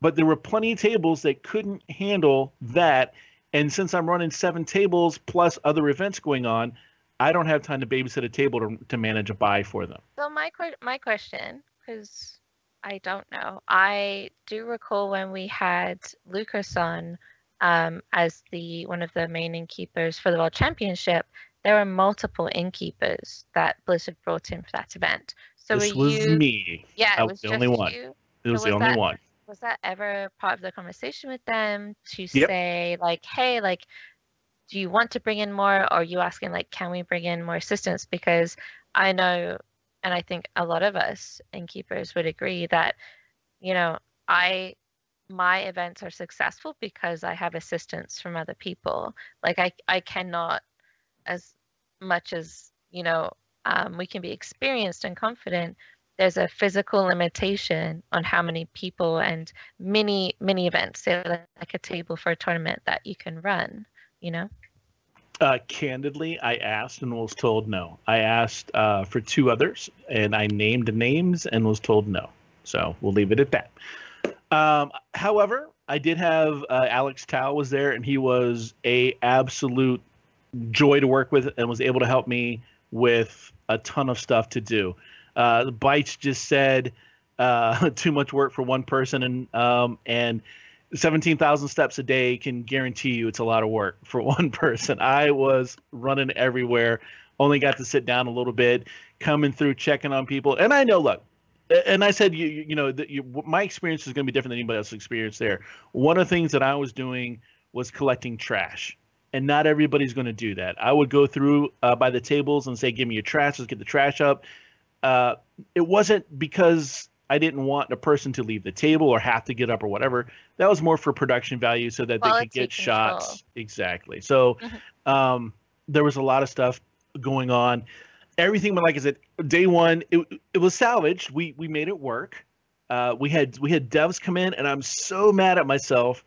Speaker 4: but there were plenty of tables that couldn't handle that. And since I'm running seven tables plus other events going on, I don't have time to babysit a table to, to manage a buy for them.
Speaker 3: So my my question, because I don't know, I do recall when we had Lucas on um, as the one of the main innkeepers for the World Championship. There were multiple innkeepers that Blizzard brought in for that event. So
Speaker 4: this
Speaker 3: were
Speaker 4: was
Speaker 3: you?
Speaker 4: me.
Speaker 3: Yeah,
Speaker 4: I
Speaker 3: it
Speaker 4: was
Speaker 3: was
Speaker 4: the only one.
Speaker 3: you.
Speaker 4: It was
Speaker 3: So
Speaker 4: the
Speaker 3: was
Speaker 4: only
Speaker 3: that-
Speaker 4: one.
Speaker 3: was that ever part of the conversation with them to
Speaker 4: Yep.
Speaker 3: say like hey like do you want to bring in more or are you asking like can we bring in more assistance? because i know and i think a lot of us innkeepers would agree that you know i my events are successful because i have assistance from other people like i i cannot as much as you know um, we can be experienced and confident there's a physical limitation on how many people and many many events say like, a table for a tournament that you can run you know
Speaker 4: Uh, candidly, I asked and was told no. I asked uh, for two others, and I named names and was told no. So we'll leave it at that. Um, however, I did have uh, Alex Tao was there, and he was a absolute joy to work with, and was able to help me with a ton of stuff to do. Uh, Bites just said uh, too much work for one person, and um, and 17,000 steps a day can guarantee you it's a lot of work for one person. I was running everywhere, only got to sit down a little bit, coming through, checking on people. And I know, look, and I said, you, you know, that you, my experience is going to be different than anybody else's experience there. One of the things that I was doing was collecting trash. And not everybody's going to do that. I would go through uh, by the tables and say, "Give me your trash. Let's get the trash up." Uh, it wasn't because I didn't want a person to leave the table or have to get up or whatever. That was more for production value so that they
Speaker 3: Quality
Speaker 4: could get
Speaker 3: control.
Speaker 4: shots. Exactly. So
Speaker 3: Mhm.
Speaker 4: um, there was a lot of stuff going on. Everything, but like I said, day one, it, it was salvaged. We we made it work. Uh, we had we had devs come in, and I'm so mad at myself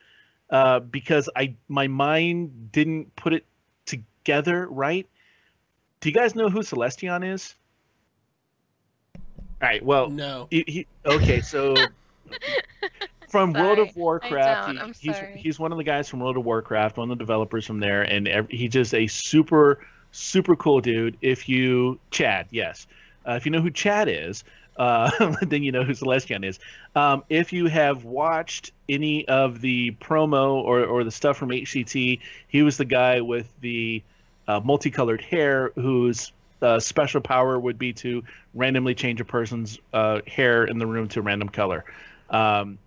Speaker 4: uh, because I my mind didn't put it together right. Do you guys know who Celestalon is? All right. Well,
Speaker 2: No.
Speaker 4: he, he, okay, so from World of Warcraft, he- he's he's one of the guys from World of Warcraft, one of the developers from there, and ev- he's just a super super cool dude. If you Chad, yes, uh, if you know who Chad is, uh, then you know who Celestalon is. Um, if you have watched any of the promo or or the stuff from HCT, he was the guy with the uh, multicolored hair whose uh, special power would be to randomly change a person's uh, hair in the room to a random color. Um,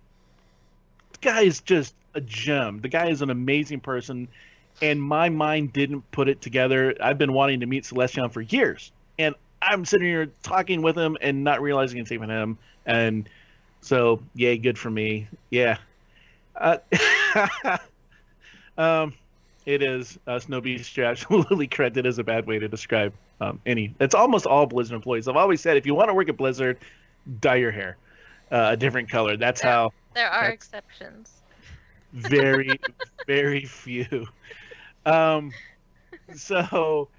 Speaker 4: the guy is just a gem. The guy is an amazing person, and my mind didn't put it together. I've been wanting to meet Celestalon for years, and I'm sitting here talking with him and not realizing it's even him. And so, yay, good for me. Yeah. Uh, um, it is uh, Snowbeast Straps. Absolutely corrected is a bad way to describe um, any. It's almost all Blizzard employees. I've always said if you want to work at Blizzard, dye your hair uh, a different color. That's
Speaker 3: Yeah.
Speaker 4: how
Speaker 3: There are exceptions.
Speaker 4: very very few um so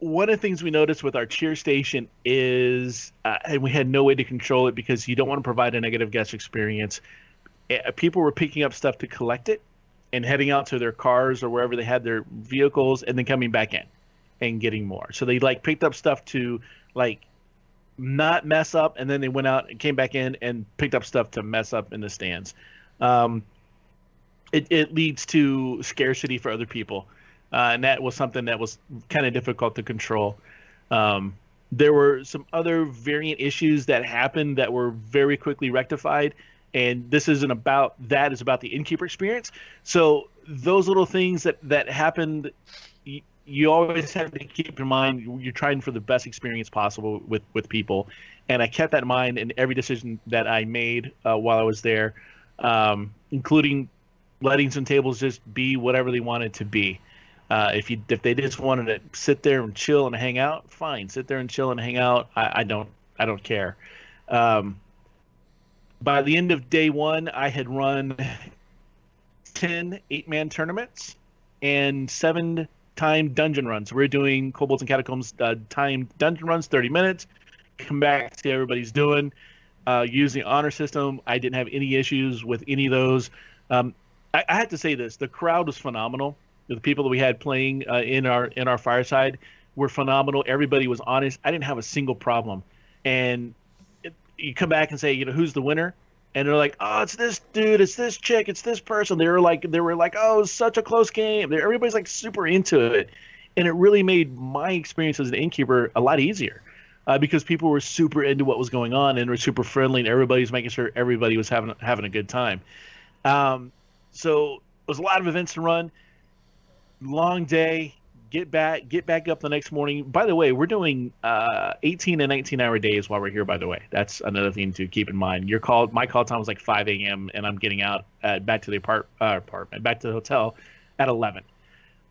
Speaker 4: one of the things we noticed with our cheer station is uh, and we had no way to control it because you don't want to provide a negative guest experience. Uh, people were picking up stuff to collect it and heading out to their cars or wherever they had their vehicles and then coming back in and getting more. So they like picked up stuff to like not mess up and then they went out and came back in and picked up stuff to mess up in the stands. Um, it, it leads to scarcity for other people. Uh, and that was something that was kind of difficult to control. Um, there were some other variant issues that happened that were very quickly rectified. And this isn't about that, it's about the innkeeper experience. So those little things that, that happened, you, you always have to keep in mind you're trying for the best experience possible with, with people. And I kept that in mind in every decision that I made uh, while I was there, um, including letting some tables just be whatever they wanted to be. Uh, if you if they just wanted to sit there and chill and hang out, fine, sit there and chill and hang out. I, I don't I don't care. Um, by the end of day one, I had run 10 eight man tournaments and seven time dungeon runs. We're doing Kobolds and Catacombs uh, dungeon runs, 30 minutes. Come back, see everybody's doing. Uh, use the honor system. I didn't have any issues with any of those. Um, I, I have to say this: the crowd was phenomenal. The people that we had playing uh, in our in our fireside were phenomenal. Everybody was honest. I didn't have a single problem. And it, you come back and say, you know, who's the winner? And they're like, oh, it's this dude, it's this chick, it's this person. They were like, they were like, oh, such a close game. They're, everybody's like super into it, and it really made my experience as an innkeeper a lot easier. Uh, because people were super into what was going on and were super friendly, and everybody's making sure everybody was having having a good time. Um, so it was a lot of events to run. Long day. Get back. Get back up the next morning. By the way, we're doing uh, 18 and 19 hour days while we're here. By the way, that's another thing to keep in mind. Your call, my call time was like 5 a.m. and I'm getting out uh, back to the apart, uh, apartment, back to the hotel at 11.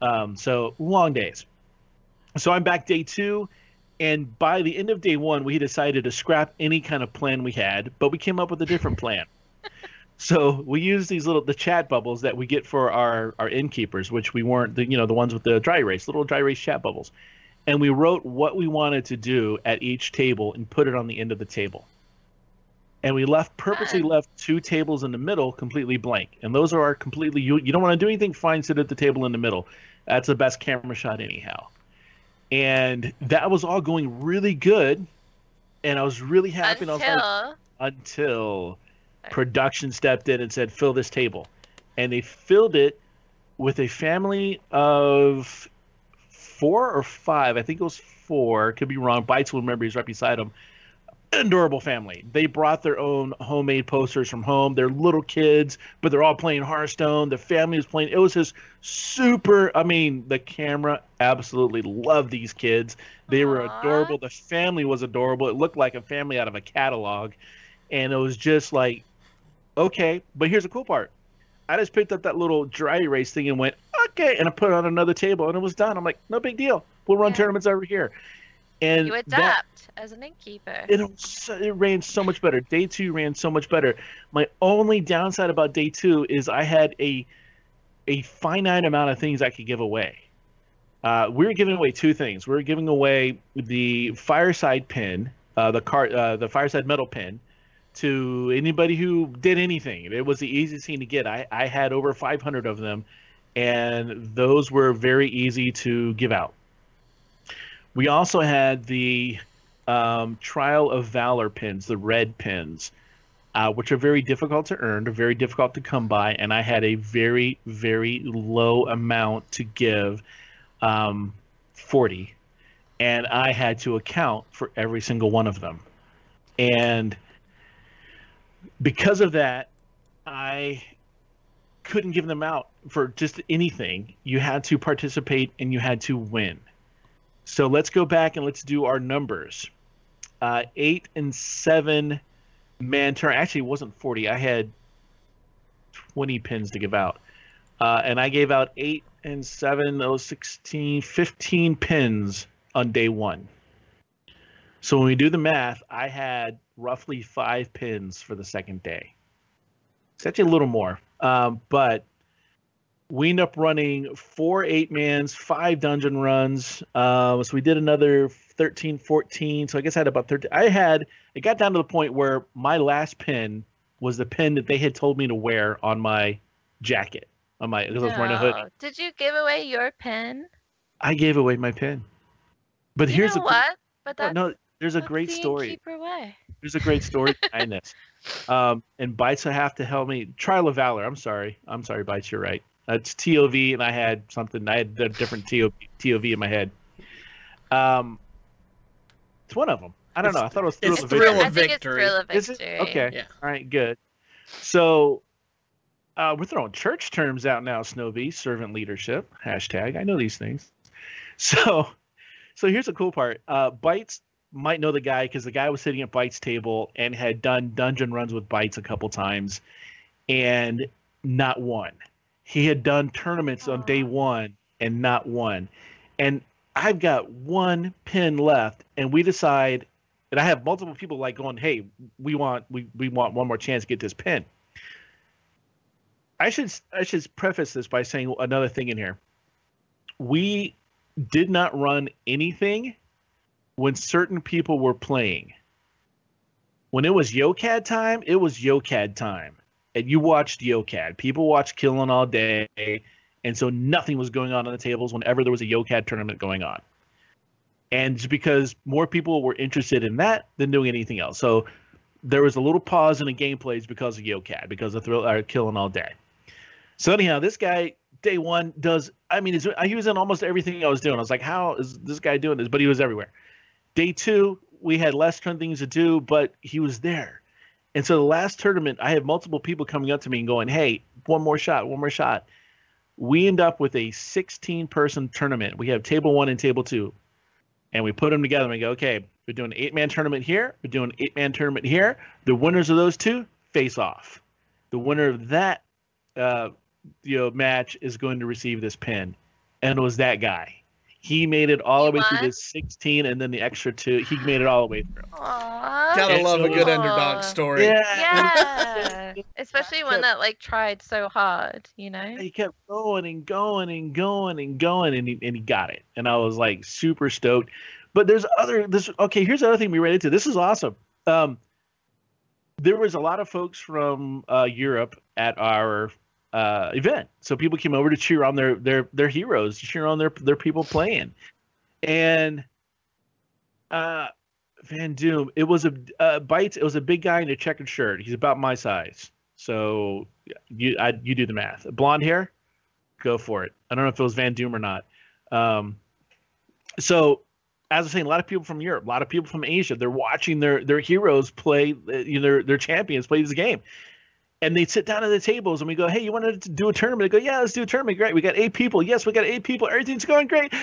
Speaker 4: Um, so long days. So I'm back day two, and by the end of day one, we decided to scrap any kind of plan we had, but we came up with a different plan. So we use these little the chat bubbles that we get for our our innkeepers, which we weren't the you know the ones with the dry erase, little dry erase chat bubbles, and we wrote what we wanted to do at each table and put it on the end of the table. And we left purposely left two tables in the middle completely blank, and those are our completely you you don't want to do anything. Fine, sit at the table in the middle. That's the best camera shot anyhow. And that was all going really good, and I was really happy. and I was like,
Speaker 3: Until
Speaker 4: until production stepped in and said, fill this table. And they filled it with a family of four or five. I think it was four. Could be wrong. Bites will remember. He's right beside him. Adorable family. They brought their own homemade posters from home. They're little kids, but they're all playing Hearthstone. The family was playing. It was just super. I mean, the camera absolutely loved these kids. They were adorable. The family was adorable. It looked like a family out of a catalog, and it was just like, okay. But here's the cool part. I just picked up that little dry erase thing and went, okay, and I put it on another table and it was done. I'm like, no big deal. We'll run
Speaker 3: Yeah.
Speaker 4: tournaments over here. And
Speaker 3: You
Speaker 4: that,
Speaker 3: adapt as an innkeeper.
Speaker 4: it, it ran so much better. Day two ran so much better. My only downside about day two is I had a a finite amount of things I could give away. Uh, we were giving away two things. We were giving away the fireside pin, uh, the car, uh, the fireside metal pin, to anybody who did anything. It was the easiest thing to get. I, I had over 500 of them, and those were very easy to give out. We also had the um, Trial of Valor pins, the red pins, uh, which are very difficult to earn, very difficult to come by, and I had a very, very low amount to give, um, 40, and I had to account for every single one of them. And because of that, I couldn't give them out for just anything. You had to participate and you had to win. So let's go back and let's do our numbers. Uh, eight and seven man turn. Actually, it wasn't 40. I had 20 pins to give out. Uh, and I gave out eight and seven, those 16, 15 pins on day one. So when we do the math, I had roughly five pins for the second day. It's actually a little more. Um, but we end up running four eight mans, five dungeon runs. Um, so we did another 13, 14. So I guess I had about 13. I had, it got down to the point where my last pin was the pin that they had told me to wear on my jacket. On my, because I was wearing a hood.
Speaker 3: Did you give away your pin?
Speaker 4: I gave away my pin. But
Speaker 3: you
Speaker 4: here's
Speaker 3: know
Speaker 4: a
Speaker 3: what? But
Speaker 4: no,
Speaker 3: that's,
Speaker 4: no, there's a great story.
Speaker 3: way.
Speaker 4: There's a great story behind this. Um, and Bites will have to help me. Trial of Valor. I'm sorry. I'm sorry, Bites. You're right. It's TOV, and I had something. I had a different TOV, TOV in my head. Um, it's one of them. I don't
Speaker 2: It's-
Speaker 4: know. I thought it was Thrill
Speaker 2: it's
Speaker 4: of
Speaker 2: Thrill
Speaker 4: Victory.
Speaker 2: of
Speaker 3: I think
Speaker 2: Victory.
Speaker 3: it's Thrill of
Speaker 4: Is it?
Speaker 3: Victory.
Speaker 4: Okay.
Speaker 2: Yeah.
Speaker 4: All right. Good. So, uh, we're throwing church terms out now. Snowbee servant leadership hashtag. I know these things. So, so here's the cool part. Uh, Bites might know the guy because the guy was sitting at Bites' table and had done dungeon runs with Bites a couple times, and not one. He had done tournaments on day one and not one. And I've got one pin left, and we decide, and I have multiple people like going, "Hey, we want we we want one more chance to get this pin." I should I should preface this by saying another thing in here. We did not run anything when certain people were playing. When it was Yocad time, it was Yocad time. And you watched Yocad. People watched Killing all day. And so nothing was going on on the tables whenever there was a Yocad tournament going on. And just because more people were interested in that than doing anything else. So there was a little pause in the gameplays because of Yocad, because of thrill, uh, Killing all day. So anyhow, this guy day one does. I mean, he was in almost everything I was doing. I was like, how is this guy doing this? But he was everywhere. Day two, we had less turn things to do, but he was there. And so the last tournament, I have multiple people coming up to me and going, "Hey, one more shot, one more shot." We end up with a 16 person tournament. We have table one and table two, and we put them together. and We go, "Okay, we're doing an eight man tournament here. We're doing an eight man tournament here. The winners of those two face off. The winner of that uh, you know match is going to receive this pin and it was that guy he made it all
Speaker 3: He
Speaker 4: the way through
Speaker 3: won?
Speaker 4: the 16 and then the extra two he made it all the way through
Speaker 3: Aww.
Speaker 2: Gotta
Speaker 4: It's
Speaker 2: love a good
Speaker 3: cool.
Speaker 2: underdog story.
Speaker 3: Yeah. Especially one that like tried so hard, you know?
Speaker 4: he kept going and going and going and going and he, and he got it and i was like super stoked but there's other this okay here's the other thing we ran into this is awesome um there was a lot of folks from uh europe at our uh event so people came over to cheer on their their their heroes cheer on their their people playing and uh van doom it was a uh bites it was a big guy in a checkered shirt he's about my size so you I, you do the math. Blonde hair, go for it. I don't know if it was Van Doom or not. Um, so as I'm saying, a lot of people from Europe, a lot of people from Asia, they're watching their their heroes play, uh, you know, their their champions play this game, and they sit down at the tables and we go, "Hey, you wanted to do a tournament?" They go, "Yeah, let's do a tournament. Great, we got eight people. Yes, we got eight people. Everything's going great,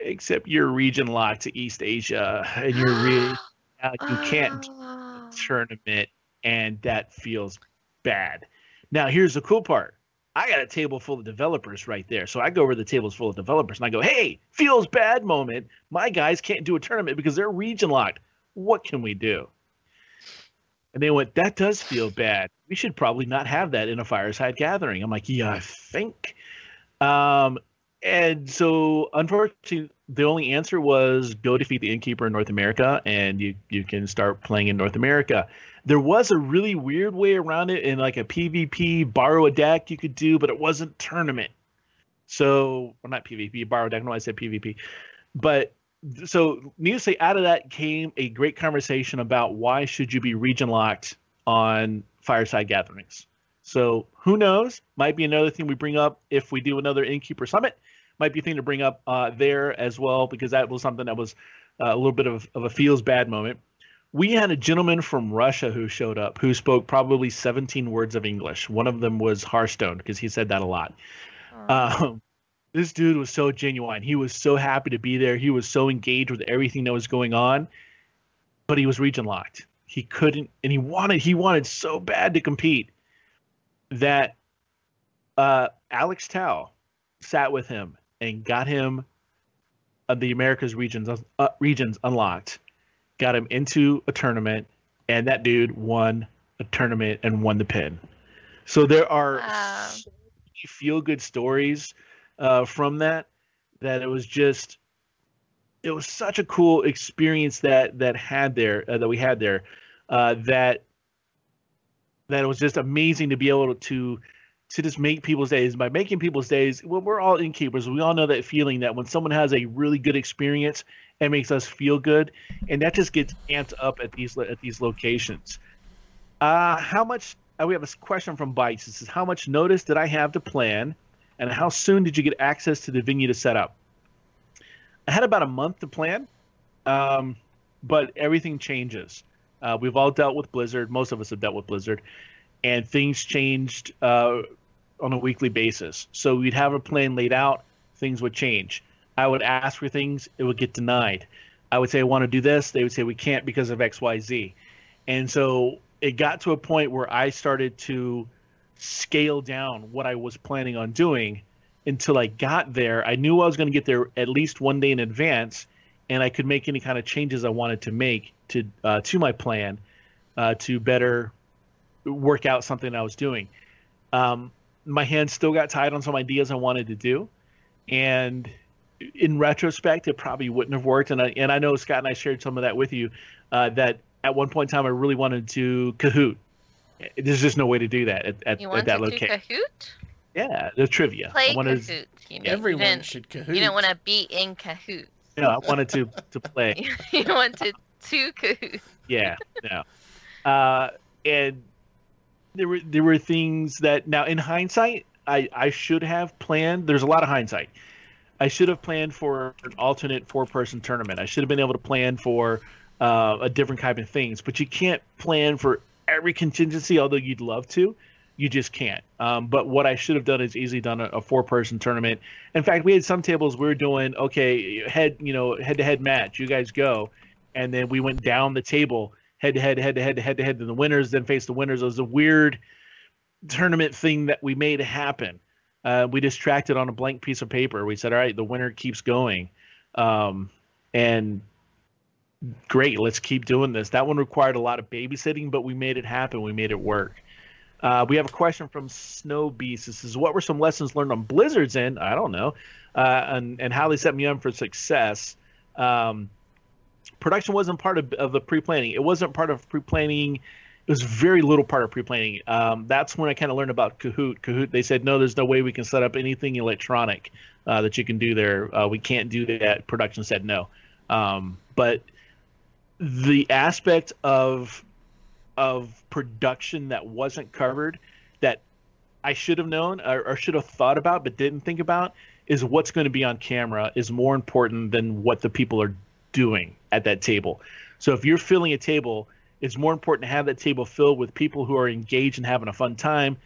Speaker 4: except you're region locked to East Asia, and you're really uh, you can't do
Speaker 3: Oh.
Speaker 4: a tournament, and that feels bad. Now, here's the cool part. I got a table full of developers right there. So I go over to the tables full of developers and I go, hey, feels bad moment. My guys can't do a tournament because they're region locked. What can we do? And they went, that does feel bad. We should probably not have that in a fireside gathering. I'm like, yeah, I think. Um, and so unfortunately, the only answer was go defeat the innkeeper in North America and you, you can start playing in North America there was a really weird way around it in like a PvP borrow a deck you could do, but it wasn't tournament. So, well, not PvP, borrow a deck. No, I said PvP. But so, needless to say, out of that came a great conversation about why should you be region locked on Fireside Gatherings. So, who knows? Might be another thing we bring up if we do another Innkeeper Summit. Might be a thing to bring up uh, there as well because that was something that was uh, a little bit of, of a feels bad moment we had a gentleman from Russia who showed up who spoke probably 17 words of English. One of them was Hearthstone because he said that a lot. Um, this dude was so genuine. He was so happy to be there. He was so engaged with everything that was going on, but he was region locked. He couldn't, and he wanted he wanted so bad to compete that uh, Alex Tao sat with him and got him uh, the Americas regions uh, regions unlocked got him into a tournament, and that dude won a tournament and won the pin. So there are
Speaker 3: Wow.
Speaker 4: so feel good stories uh, from that that it was just it was such a cool experience that that had there uh, that we had there uh, that that it was just amazing to be able to to just make people's days. By making people's days well we're all innkeepers. We all know that feeling that when someone has a really good experience it makes us feel good and that just gets amped up at these at these locations. Uh how much uh, we have a question from bites this is how much notice did i have to plan and how soon did you get access to the venue to set up i had about a month to plan um, but everything changes uh, we've all dealt with blizzard most of us have dealt with blizzard and things changed uh, on a weekly basis. So we'd have a plan laid out, things would change. I would ask for things, it would get denied. I would say I want to do this, they would say we can't because of XYZ. And so it got to a point where I started to scale down what I was planning on doing until I got there. I knew I was going to get there at least one day in advance, and I could make any kind of changes I wanted to make to uh, to my plan uh, to better work out something I was doing. Um, my hands still got tied on some ideas I wanted to do, and in retrospect, it probably wouldn't have worked. And I and I know Scott and I shared some of that with you. Uh, that at one point in time, I really wanted to Kahoot. There's just no way to do that at, at,
Speaker 3: You
Speaker 4: at that
Speaker 3: to do
Speaker 4: location.
Speaker 3: Kahoot?
Speaker 4: Yeah, the trivia.
Speaker 3: Play
Speaker 4: I wanted,
Speaker 3: Kahoot. You, mean.
Speaker 2: Everyone
Speaker 3: you didn't,
Speaker 2: should Kahoot.
Speaker 3: You didn't want to be in Kahoot.
Speaker 4: you know, I wanted to to play.
Speaker 3: you wanted to Kahoot.
Speaker 4: yeah no uh and there were there were things that now in hindsight i i should have planned there's a lot of hindsight i should have planned for an alternate four person tournament i should have been able to plan for uh, a different kind of things but you can't plan for every contingency although you'd love to you just can't um, but what i should have done is easily done a, a four person tournament in fact we had some tables we were doing okay head you know head to head match you guys go and then we went down the table head to head, head to head, head to head, and the winners then face the winners. It was a weird tournament thing that we made happen. Uh, we just tracked it on a blank piece of paper. We said, "All right, the winner keeps going," um, and great, let's keep doing this. That one required a lot of babysitting, but we made it happen. We made it work. Uh, we have a question from Snow Beast. This is what were some lessons learned on Blizzard's end? I don't know, uh, and and how they set me up for success. Um, production wasn't part of, of the pre-planning. It wasn't part of pre-planning. It was very little part of pre-planning. Um, that's when I kind of learned about Kahoot. Kahoot. They said no, there's no way we can set up anything electronic uh, that you can do there. Uh, we can't do that. Production said no. Um, but the aspect of of production that wasn't covered that I should have known or, or should have thought about but didn't think about is what's going to be on camera is more important than what the people are doing at that table. So if you're filling a table, it's more important to have that table filled with people who are engaged and having a fun time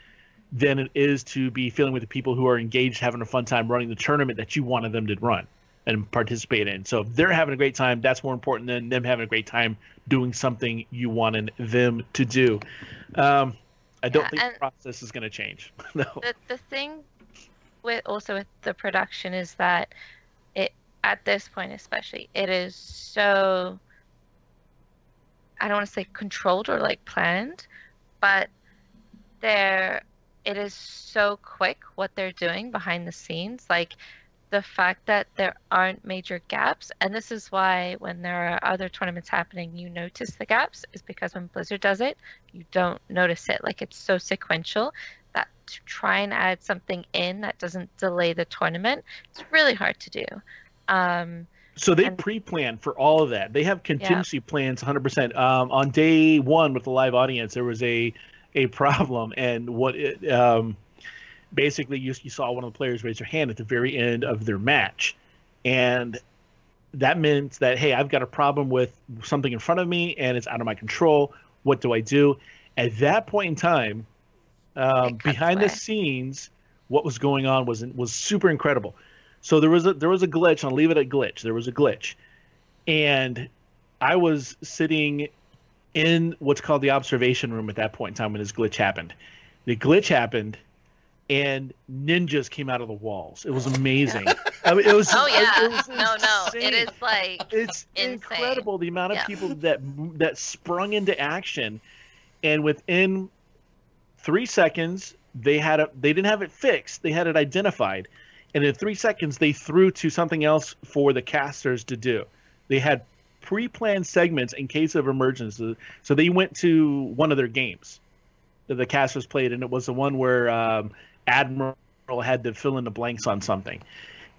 Speaker 4: than it is to be filling with the people who are engaged having a fun time running the tournament that you wanted them to run and participate in. So if they're having a great time, that's more important than them having a great time doing something you wanted them to do. Um, I don't
Speaker 3: Yeah,
Speaker 4: think the process is going to change. no.
Speaker 3: the the thing with also with the production is that it at this point especially it is so I don't want to say controlled or like planned, but there it is so quick what they're doing behind the scenes like the fact that there aren't major gaps and this is why when there are other tournaments happening you notice the gaps is because when blizzard does it you don't notice it like it's so sequential that to try and add something in that doesn't delay the tournament it's really hard to do um,
Speaker 4: So they
Speaker 3: And-
Speaker 4: pre-plan for all of that. They have contingency plans 100%. Um, on day one with the live audience, there was a a problem, and what it, um, basically you, you saw one of the players raise their hand at the very end of their match, and that meant that hey, I've got a problem with something in front of me, and it's out of my control. What do I do? At that point in time, um, behind the scenes, what was going on was was super incredible. So there was a there was a glitch. I'll leave it at glitch. There was a glitch, and I was sitting in what's called the observation room at that point in time when this glitch happened. The glitch happened, and ninjas came out of the walls. It was amazing. I mean, it was.
Speaker 3: oh yeah
Speaker 4: it was
Speaker 3: no no It is like
Speaker 4: It's
Speaker 3: insane.
Speaker 4: incredible the amount of
Speaker 3: Yeah.
Speaker 4: people that that sprung into action, and within three seconds they had a they didn't have it fixed. They had it identified, and in three seconds they threw to something else for the casters to do. They had pre-planned segments in case of emergency. So they went to one of their games that the casters played, and it was the one where um, Admiral had to fill in the blanks on something.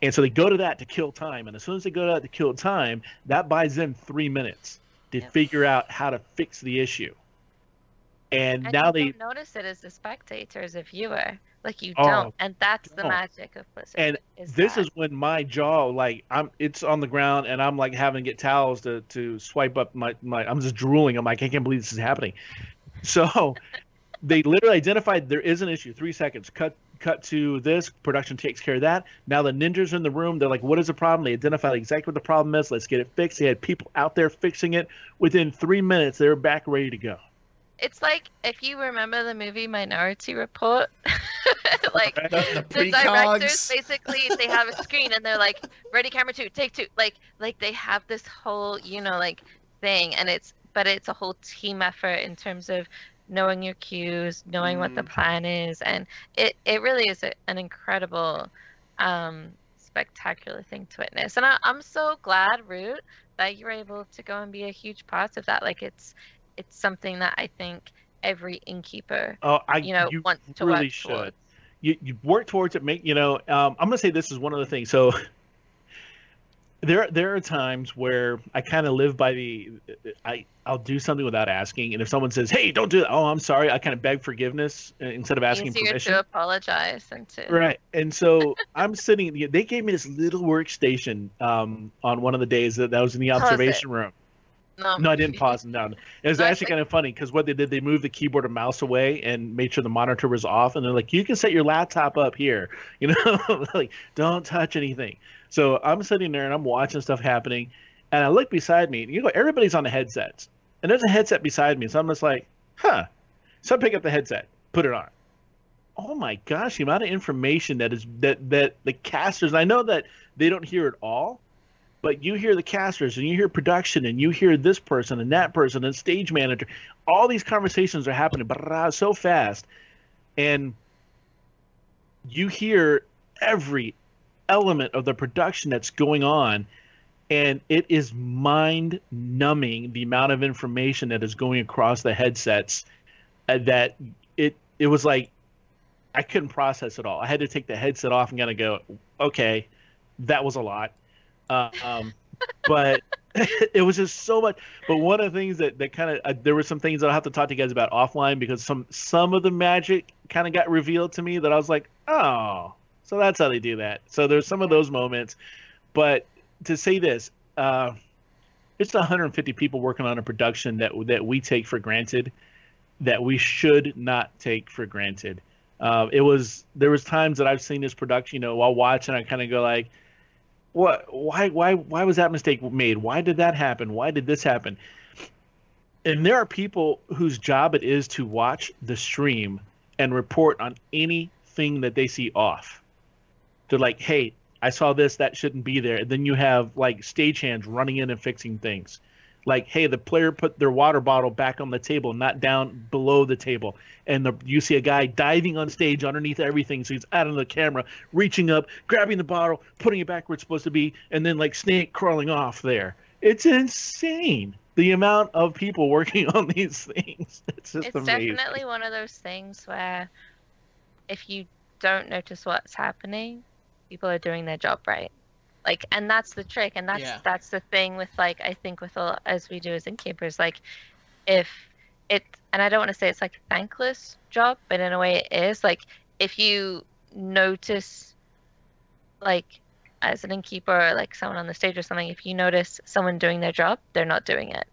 Speaker 4: And so they go to that to kill time. And as soon as they go to that to kill time, that buys them three minutes to
Speaker 3: Yep.
Speaker 4: figure out how to fix the issue. And,
Speaker 3: and
Speaker 4: now they
Speaker 3: don't notice it as a spectator as a viewer like you
Speaker 4: Oh,
Speaker 3: don't and that's the
Speaker 4: don't.
Speaker 3: magic of blizzard
Speaker 4: and
Speaker 3: is
Speaker 4: this
Speaker 3: that.
Speaker 4: is when my jaw like I'm it's on the ground and I'm like having to get towels to to swipe up my my I'm just drooling. I'm like I can't believe this is happening. So they literally identified there is an issue. Three seconds. Cut cut to this. Production takes care of that. Now the ninjas are in the room. They're like, what is the problem? They identified exactly what the problem is. Let's get it fixed. They had people out there fixing it. Within three minutes, they were back ready to go.
Speaker 3: it's like if you remember the movie minority report like
Speaker 2: The, the
Speaker 3: the directors basically they have a screen and they're like ready camera two take two like like they have this whole you know like thing and it's but it's a whole team effort in terms of knowing your cues knowing what the
Speaker 2: Mm.
Speaker 3: plan is and it it really is a, an incredible um spectacular thing to witness and I, i'm so glad Rewt that you're able to go and be a huge part of that like it's it's something that i think every innkeeper
Speaker 4: Oh, I
Speaker 3: you know
Speaker 4: you
Speaker 3: wants to
Speaker 4: really
Speaker 3: work
Speaker 4: should.
Speaker 3: towards.
Speaker 4: you, you work towards it make you know um, i'm gonna say this is one of the things so there there are times where i kind of live by the i i'll do something without asking and if someone says hey don't do that oh i'm sorry i kind of beg forgiveness uh, instead of asking
Speaker 3: easier
Speaker 4: permission
Speaker 3: to apologize and to
Speaker 4: right and so i'm sitting they gave me this little workstation um, on one of the days that, that was in the observation room
Speaker 3: no,
Speaker 4: no, I didn't pause them down. It was
Speaker 3: No,
Speaker 4: actually kind of funny because what they did, they moved the keyboard and mouse away and made sure the monitor was off. And they're like, "You can set your laptop up here," you know, like don't touch anything. So I'm sitting there and I'm watching stuff happening, and I look beside me. And you know, everybody's on the headsets, and there's a headset beside me. So I'm just like, "Huh." So I pick up the headset, put it on. Oh my gosh, the amount of information that is that that the casters. I know that they don't hear it all, but you hear the casters and you hear production and you hear this person and that person and stage manager all these conversations are happening brah, so fast and you hear every element of the production that's going on and it is mind numbing the amount of information that is going across the headsets uh, that it it was like I couldn't process it all. I had to take the headset off and kind of go, okay, that was a lot. Um, but it was just so much. But one of the things that, that kind of uh, there were some things that I'll have to talk to you guys about offline because some some of the magic kind of got revealed to me that I was like, oh, So that's how they do that. So there's some of those moments, but to say this, uh, it's 150 people working on a production that that we take for granted, that we should not take for granted. Uh, it was there was times that I've seen this production, you know, while watching, I kind of go like, what? Why? Why? Why was that mistake made? Why did that happen? Why did this happen? And there are people whose job it is to watch the stream and report on anything that they see off. They're like, hey, I saw this, that shouldn't be there. And then you have like stagehands running in and fixing things. Like, hey, the player put their water bottle back on the table, not down below the table. And the, you see a guy diving on stage underneath everything. So he's out of the camera, reaching up, grabbing the bottle, putting it back where it's supposed to be, and then like snake crawling off there. It's insane the amount of people working on these things. It's just
Speaker 3: it's
Speaker 4: amazing.
Speaker 3: definitely one of those things where if you don't notice what's happening, people are doing their job right. Like, and that's the trick, and that's
Speaker 2: Yeah.
Speaker 3: that's the thing with like I think with all as we do as innkeepers, like if it and I don't want to say it's like a thankless job, but in a way it is. Like if you notice, like as an innkeeper, or like someone on the stage or something, if you notice someone doing their job, they're not doing it.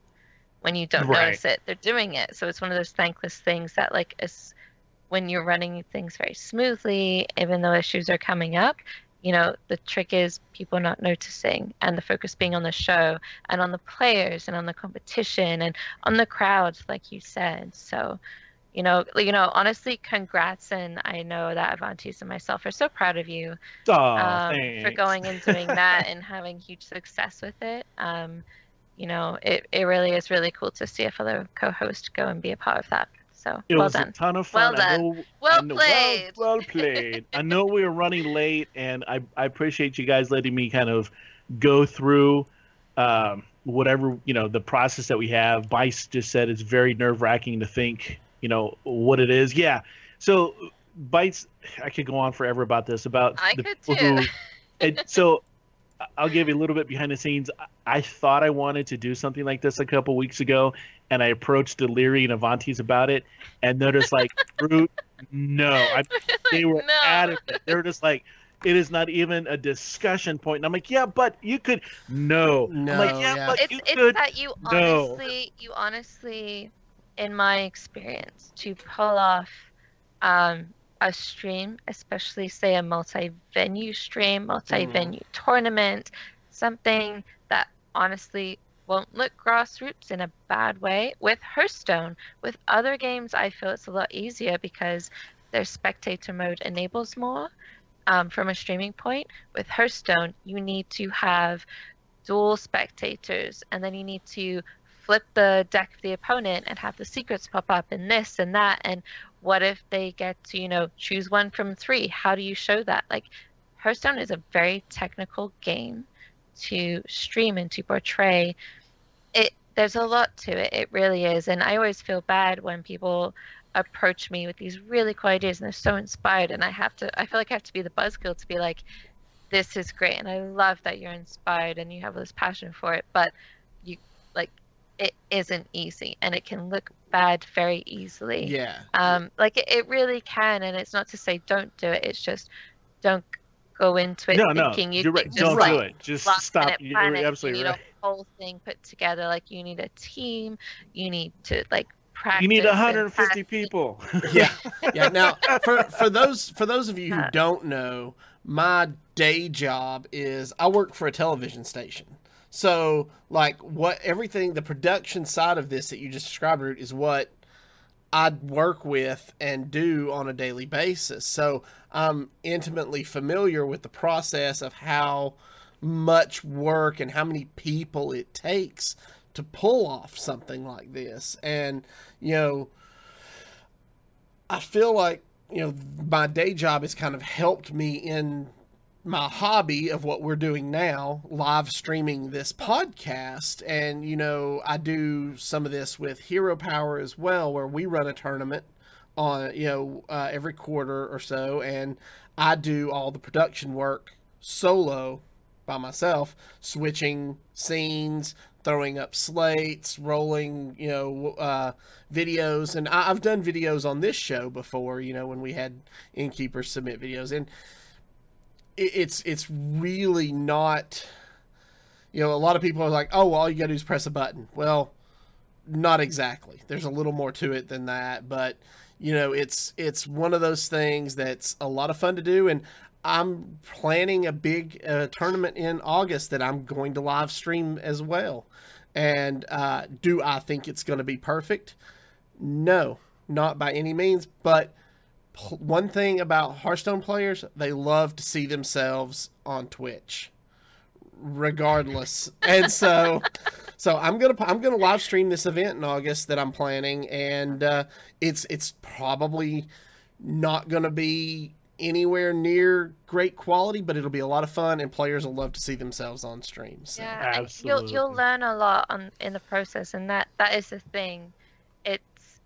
Speaker 3: When you don't
Speaker 4: Right.
Speaker 3: notice it, they're doing it. So it's one of those thankless things that like is when you're running things very smoothly, even though issues are coming up, you know, the trick is people not noticing and the focus being on the show and on the players and on the competition and on the crowds, like you said. So, you know, you know, honestly, congrats, and I know that Avantis and myself are so proud of you
Speaker 4: Aw,
Speaker 3: um, for going and doing that and having huge success with it. Um, you know, it, it really is really cool to see a fellow co-host go and be a part of that. So
Speaker 4: It
Speaker 3: well
Speaker 4: was
Speaker 3: done.
Speaker 4: a ton of
Speaker 3: Well
Speaker 4: fun. I
Speaker 3: done.
Speaker 4: know-
Speaker 3: Well
Speaker 4: know-
Speaker 3: played.
Speaker 4: Well, well played. I know we are running late, and I, I appreciate you guys letting me kind of go through um, whatever you know the process that we have. Bice just said it's very nerve wracking to think you know what it is. Yeah. So Bites, I could go on forever about this. About
Speaker 3: I
Speaker 4: the
Speaker 3: could
Speaker 4: people
Speaker 3: too.
Speaker 4: who. And so I'll give you a little bit behind the scenes. I thought I wanted to do something like this a couple weeks ago, and I approached Deliri and Avantis about it, and they're just like, "Brute, no." I, they were
Speaker 3: No.
Speaker 4: adamant. They were just like, "It is not even a discussion point." And I'm like, "Yeah, but you could." No.
Speaker 2: No,
Speaker 4: I'm like, "Yeah,
Speaker 2: yeah.
Speaker 4: but
Speaker 3: it's
Speaker 4: you
Speaker 3: it's
Speaker 4: could."
Speaker 3: that you
Speaker 4: No.
Speaker 3: honestly you honestly in my experience to pull off um a stream especially say a multi-venue stream multi-venue tournament something that honestly won't look grassroots in a bad way with Hearthstone with other games I feel it's a lot easier because their spectator mode enables more um, from a streaming point with Hearthstone you need to have dual spectators, and then you need to flip the deck of the opponent and have the secrets pop up and this and that. And what if they get to, you know, choose one from three? How do you show that? Like, Hearthstone is a very technical game to stream and to portray. It there's a lot to it. It really is, and I always feel bad when people approach me with these really cool ideas and they're so inspired and I have to I feel like I have to be the buzzkill to be like this is great and I love that you're inspired and you have this passion for it, but you like it isn't easy and it can look bad very easily.
Speaker 2: Yeah.
Speaker 3: Um like it, it really can and it's not to say don't do it, it's just don't go into it
Speaker 4: no, no,
Speaker 3: thinking you
Speaker 4: you're right. Don't
Speaker 3: like
Speaker 4: do it. Just
Speaker 3: last
Speaker 4: stop. You're
Speaker 3: panic,
Speaker 4: absolutely
Speaker 3: you need
Speaker 4: right.
Speaker 3: a whole thing put together like you need a team, you need to like practice
Speaker 4: You need 150 people.
Speaker 2: yeah yeah now for for those for those of you who
Speaker 3: Uh.
Speaker 2: don't know my day job is i work for a television station so like what everything the production side of this that you just described is what i work with and do on a daily basis. So i'm intimately familiar with the process of how much work and how many people it takes to pull off something like this. And you know I feel like you know my day job has kind of helped me in my hobby of what we're doing now, live streaming this podcast. And you know, I do some of this with Hero Power as well, where we run a tournament on you know uh, every quarter or so, and I do all the production work solo by myself, switching scenes, throwing up slates, rolling, you know, uh, videos. And I, I've done videos on this show before, you know, when we had innkeepers submit videos. And, it's it's really not. You know, a lot of people are like, "Oh, well, all you got to do is press a button." Well, not exactly. There's a little more to it than that, but you know, it's it's one of those things that's a lot of fun to do, and I'm planning a big uh, tournament in August that I'm going to live stream as well. And uh, do I think it's going to be perfect? No, not by any means. But one thing about Hearthstone players, they love to see themselves on Twitch, regardless. and so, so I'm gonna I'm gonna live stream this event in August that I'm planning, and uh, it's it's probably not gonna be anywhere near great quality, but it'll be a lot of fun, and players will love to see themselves on stream. So.
Speaker 3: Yeah, and you'll you'll learn a lot on in the process, and that that is the thing.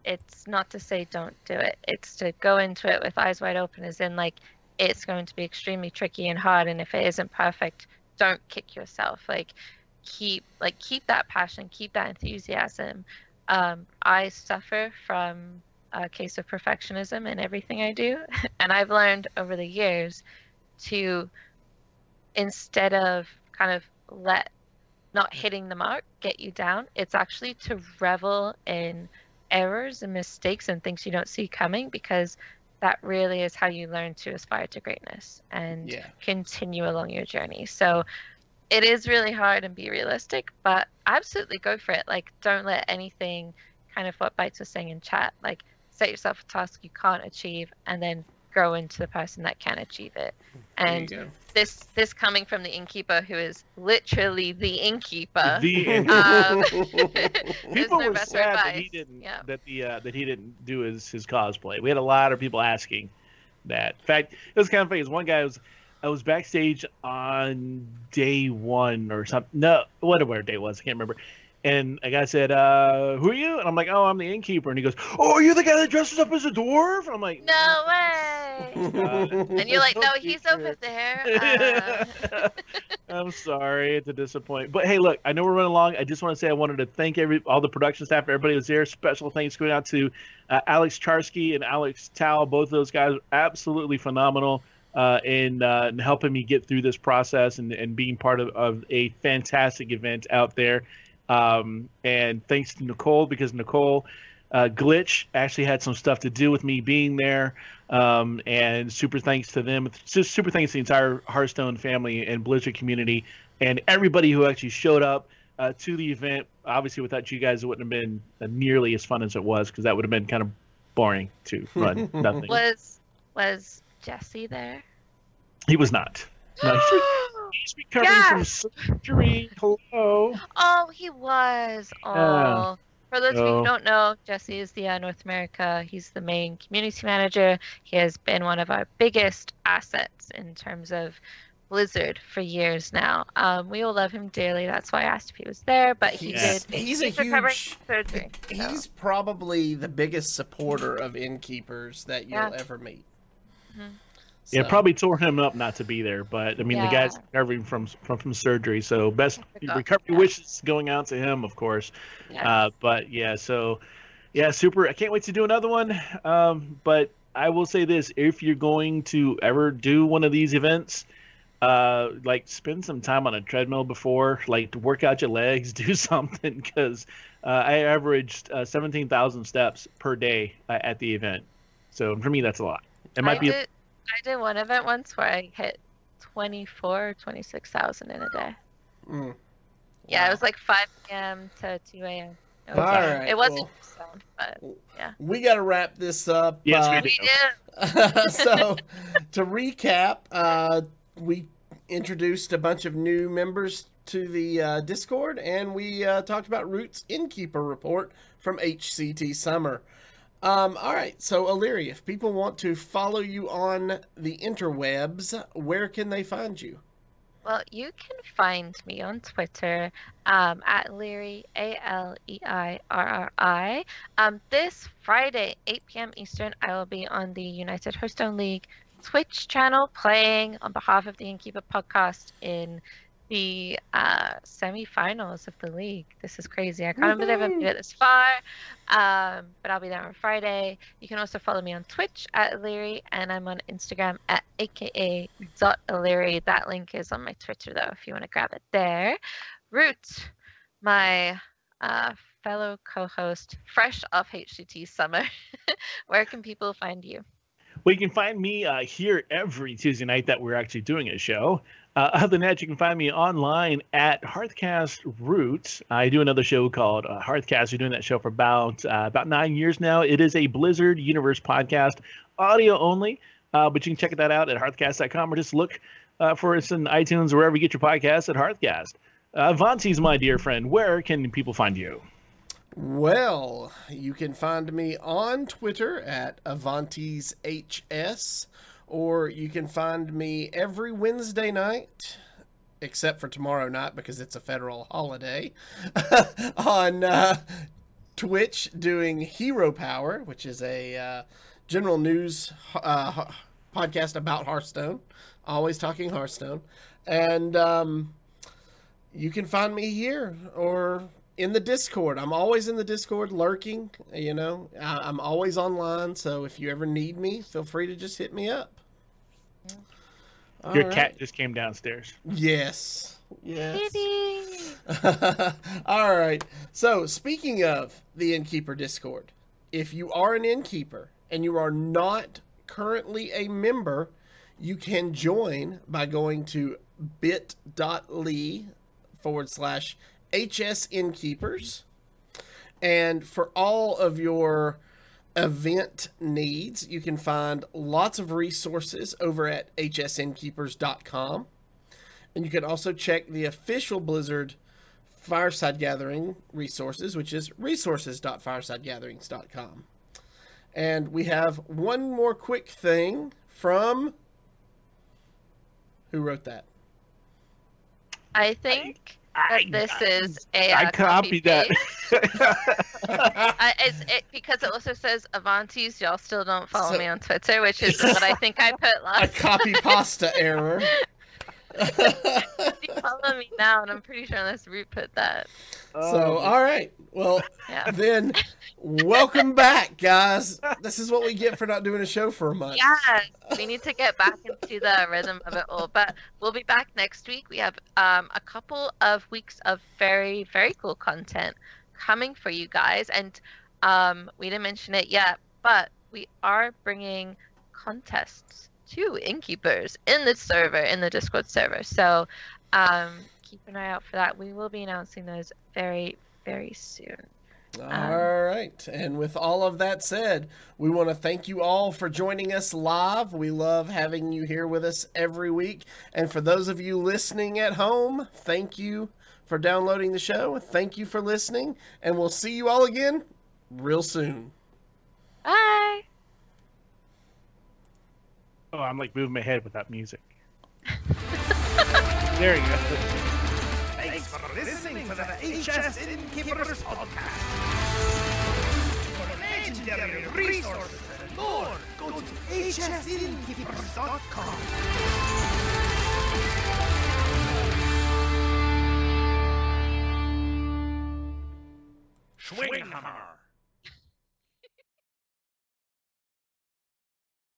Speaker 3: It's not to say don't do it. It's to go into it with eyes wide open, as in like it's going to be extremely tricky and hard, and if it isn't perfect, don't kick yourself. Like keep like keep that passion, keep that enthusiasm. Um, I suffer from a case of perfectionism in everything I do, and I've learned over the years to instead of kind of let not hitting the mark get you down it's actually to revel in errors and mistakes and things you don't see coming because that really is how you learn to aspire to greatness and
Speaker 2: Yeah.
Speaker 3: continue along your journey so it is really hard and be realistic but absolutely go for it like don't let anything kind of what bites was saying in chat like set yourself a task you can't achieve and then grow into the person that can achieve it and this this coming from the innkeeper who is literally the innkeeper.
Speaker 4: The
Speaker 3: um,
Speaker 4: people were sad that he didn't
Speaker 3: Yeah.
Speaker 4: that the uh, that he didn't do his his cosplay. We had a lot of people asking that. In fact, it was kind of funny. funny. 'cause One guy was I was backstage on day one or something. No, whatever day it was, I can't remember. And a guy said, uh, "Who are you?" And I'm like, "Oh, I'm the innkeeper." And he goes, "Oh, are you the guy that dresses up as a dwarf?" I'm like,
Speaker 3: No way. and you're like, no, he's
Speaker 4: secret.
Speaker 3: over there. Uh,
Speaker 4: I'm sorry to disappoint, but hey, look, I know we're running long. I just want to say I wanted to thank every all the production staff, everybody was there. Special thanks going out to uh, Alex Charsky and Alex Tao. Both of those guys are absolutely phenomenal uh, in, uh, in helping me get through this process and, and being part of, of a fantastic event out there. Um, and thanks to Nicole because Nicole uh, Glitch actually had some stuff to do with me being there. Um, and super thanks to them. Just super thanks to the entire Hearthstone family and Blizzard community and everybody who actually showed up uh, to the event. Obviously, without you guys, it wouldn't have been uh, nearly as fun as it was because that would have been kind of boring to run nothing.
Speaker 3: was was Jesse there?
Speaker 4: He was not. No, he's, he's recovering from surgery. Hello.
Speaker 3: Oh, he was. Oh.
Speaker 4: Yeah.
Speaker 3: For those of you who don't know, Jesse is the uh, North America. He's the main community manager. He has been one of our biggest assets in terms of Blizzard for years now. Um, we all love him dearly. That's why I asked if he was there, but he
Speaker 2: He's-
Speaker 3: did.
Speaker 2: he's a
Speaker 3: recovering
Speaker 2: huge-
Speaker 3: from surgery. so.
Speaker 2: He's probably the biggest supporter of innkeepers that you'll
Speaker 3: Yeah.
Speaker 2: ever meet.
Speaker 3: Mhm.
Speaker 4: Yeah,
Speaker 2: So-
Speaker 4: probably tore him up not to be there, but I mean the guy's recovering from from from surgery, so best recovery
Speaker 3: yeah.
Speaker 4: wishes going out to him, of course.
Speaker 3: Yeah.
Speaker 4: Uh, but yeah, so yeah, super. I can't wait to do another one. Um, but I will say this: if you're going to ever do one of these events, uh, like spend some time on a treadmill before, like to work out your legs, do something, because uh, I averaged uh, seventeen thousand steps per day uh, at the event. So for me, that's a lot. It might
Speaker 3: I
Speaker 4: be.
Speaker 3: Did, I did one event once where I hit 24, 26,000 in a day.
Speaker 2: Mm.
Speaker 3: Yeah,
Speaker 2: Wow.
Speaker 3: it was like 5 p.m. to 2 a.m. It, was,
Speaker 2: All
Speaker 3: uh, it wasn't
Speaker 2: well-
Speaker 3: sound, but
Speaker 2: We got to wrap this up.
Speaker 4: Yes,
Speaker 2: uh,
Speaker 3: we did.
Speaker 2: so to recap uh, we introduced a bunch of new members to the uh, discord and we uh, talked about Rewt's innkeeper report from hct summer um, all right so Illyria, if people want to follow you on the interwebs where can they find you
Speaker 3: Well, you can find me on Twitter um, at Leary, A L E I R R I. Um, this Friday, 8 p.m. Eastern, I will be on the United Hearthstone League Twitch channel playing on behalf of the Innkeeper podcast in the uh, semifinals of the league. This is crazy. I can't believe I've made it this far. Um, but I'll be there on Friday. You can also follow me on Twitch at Illyri, and I'm on Instagram at aka dot aka.illyri. That link is on my Twitter, though, if you want to grab it there. Rewt, my uh, fellow co host, fresh off HCT summer, where can people find you?
Speaker 4: Well, you can find me uh, here every Tuesday night that we're actually doing a show. Uh, other than that, you can find me online at Hearthcast Roots. I do another show called uh, Hearthcast. We're doing that show for about uh, about nine years now. It is a Blizzard Universe podcast, audio only, uh, but you can check that out at hearthcast.com or just look uh, for us in iTunes or wherever you get your podcasts at Hearthcast. Uh, my dear friend. Where can people find you?
Speaker 2: Well, you can find me on Twitter at AvantisHS or you can find me every Wednesday night, except for tomorrow night because it's a federal holiday, on uh, Twitch doing Hero Power, which is a uh, general news uh, podcast about Hearthstone, always talking Hearthstone. And um, you can find me here or in the Discord. I'm always in the Discord lurking, you know. I'm always online, so if you ever need me, feel free to just hit me up.
Speaker 4: Your right. cat just came downstairs.
Speaker 2: Yes. Yes. All right. So, speaking of the Innkeeper Discord, if you are an innkeeper and you are not currently a member, you can join by going to bit.ly forward slash HS Innkeepers. And for all of your event needs, you can find lots of resources over at hsinnkeepers.com. And you can also check the official Blizzard Fireside Gathering resources, which is resources.firesidegatherings.com. And we have one more quick thing from. Who wrote that?
Speaker 3: I think I, this I, is a
Speaker 4: I uh, copied that.
Speaker 3: uh, it's it, because it also says Avantis. Y'all still don't follow so, me on Twitter, which is what I think I put last.
Speaker 2: A copy pasta error.
Speaker 3: You follow me now, and I'm pretty sure unless Rewt put that.
Speaker 2: So, all right. Well, yeah. then welcome back, guys. This is what we get for not doing a show for a month.
Speaker 3: Yes, we need to get back into the rhythm of it all. But we'll be back next week. We have um, a couple of weeks of very, very cool content coming for you guys. And um, we didn't mention it yet, but we are bringing contests to innkeepers in the server, in the Discord server. So um, keep an eye out for that. We will be announcing those very, very soon.
Speaker 2: All um, right. And with all of that said, we want to thank you all for joining us live. We love having you here with us every week. And for those of you listening at home, thank you for downloading the show. Thank you for listening. And we'll see you all again real soon.
Speaker 3: Bye.
Speaker 4: Oh, I'm like moving my head without music. there you go.
Speaker 1: Thanks for listening to the HS Innkeepers podcast. For legendary resources and more, go to hsinnkeepers.com. Schwinghammer.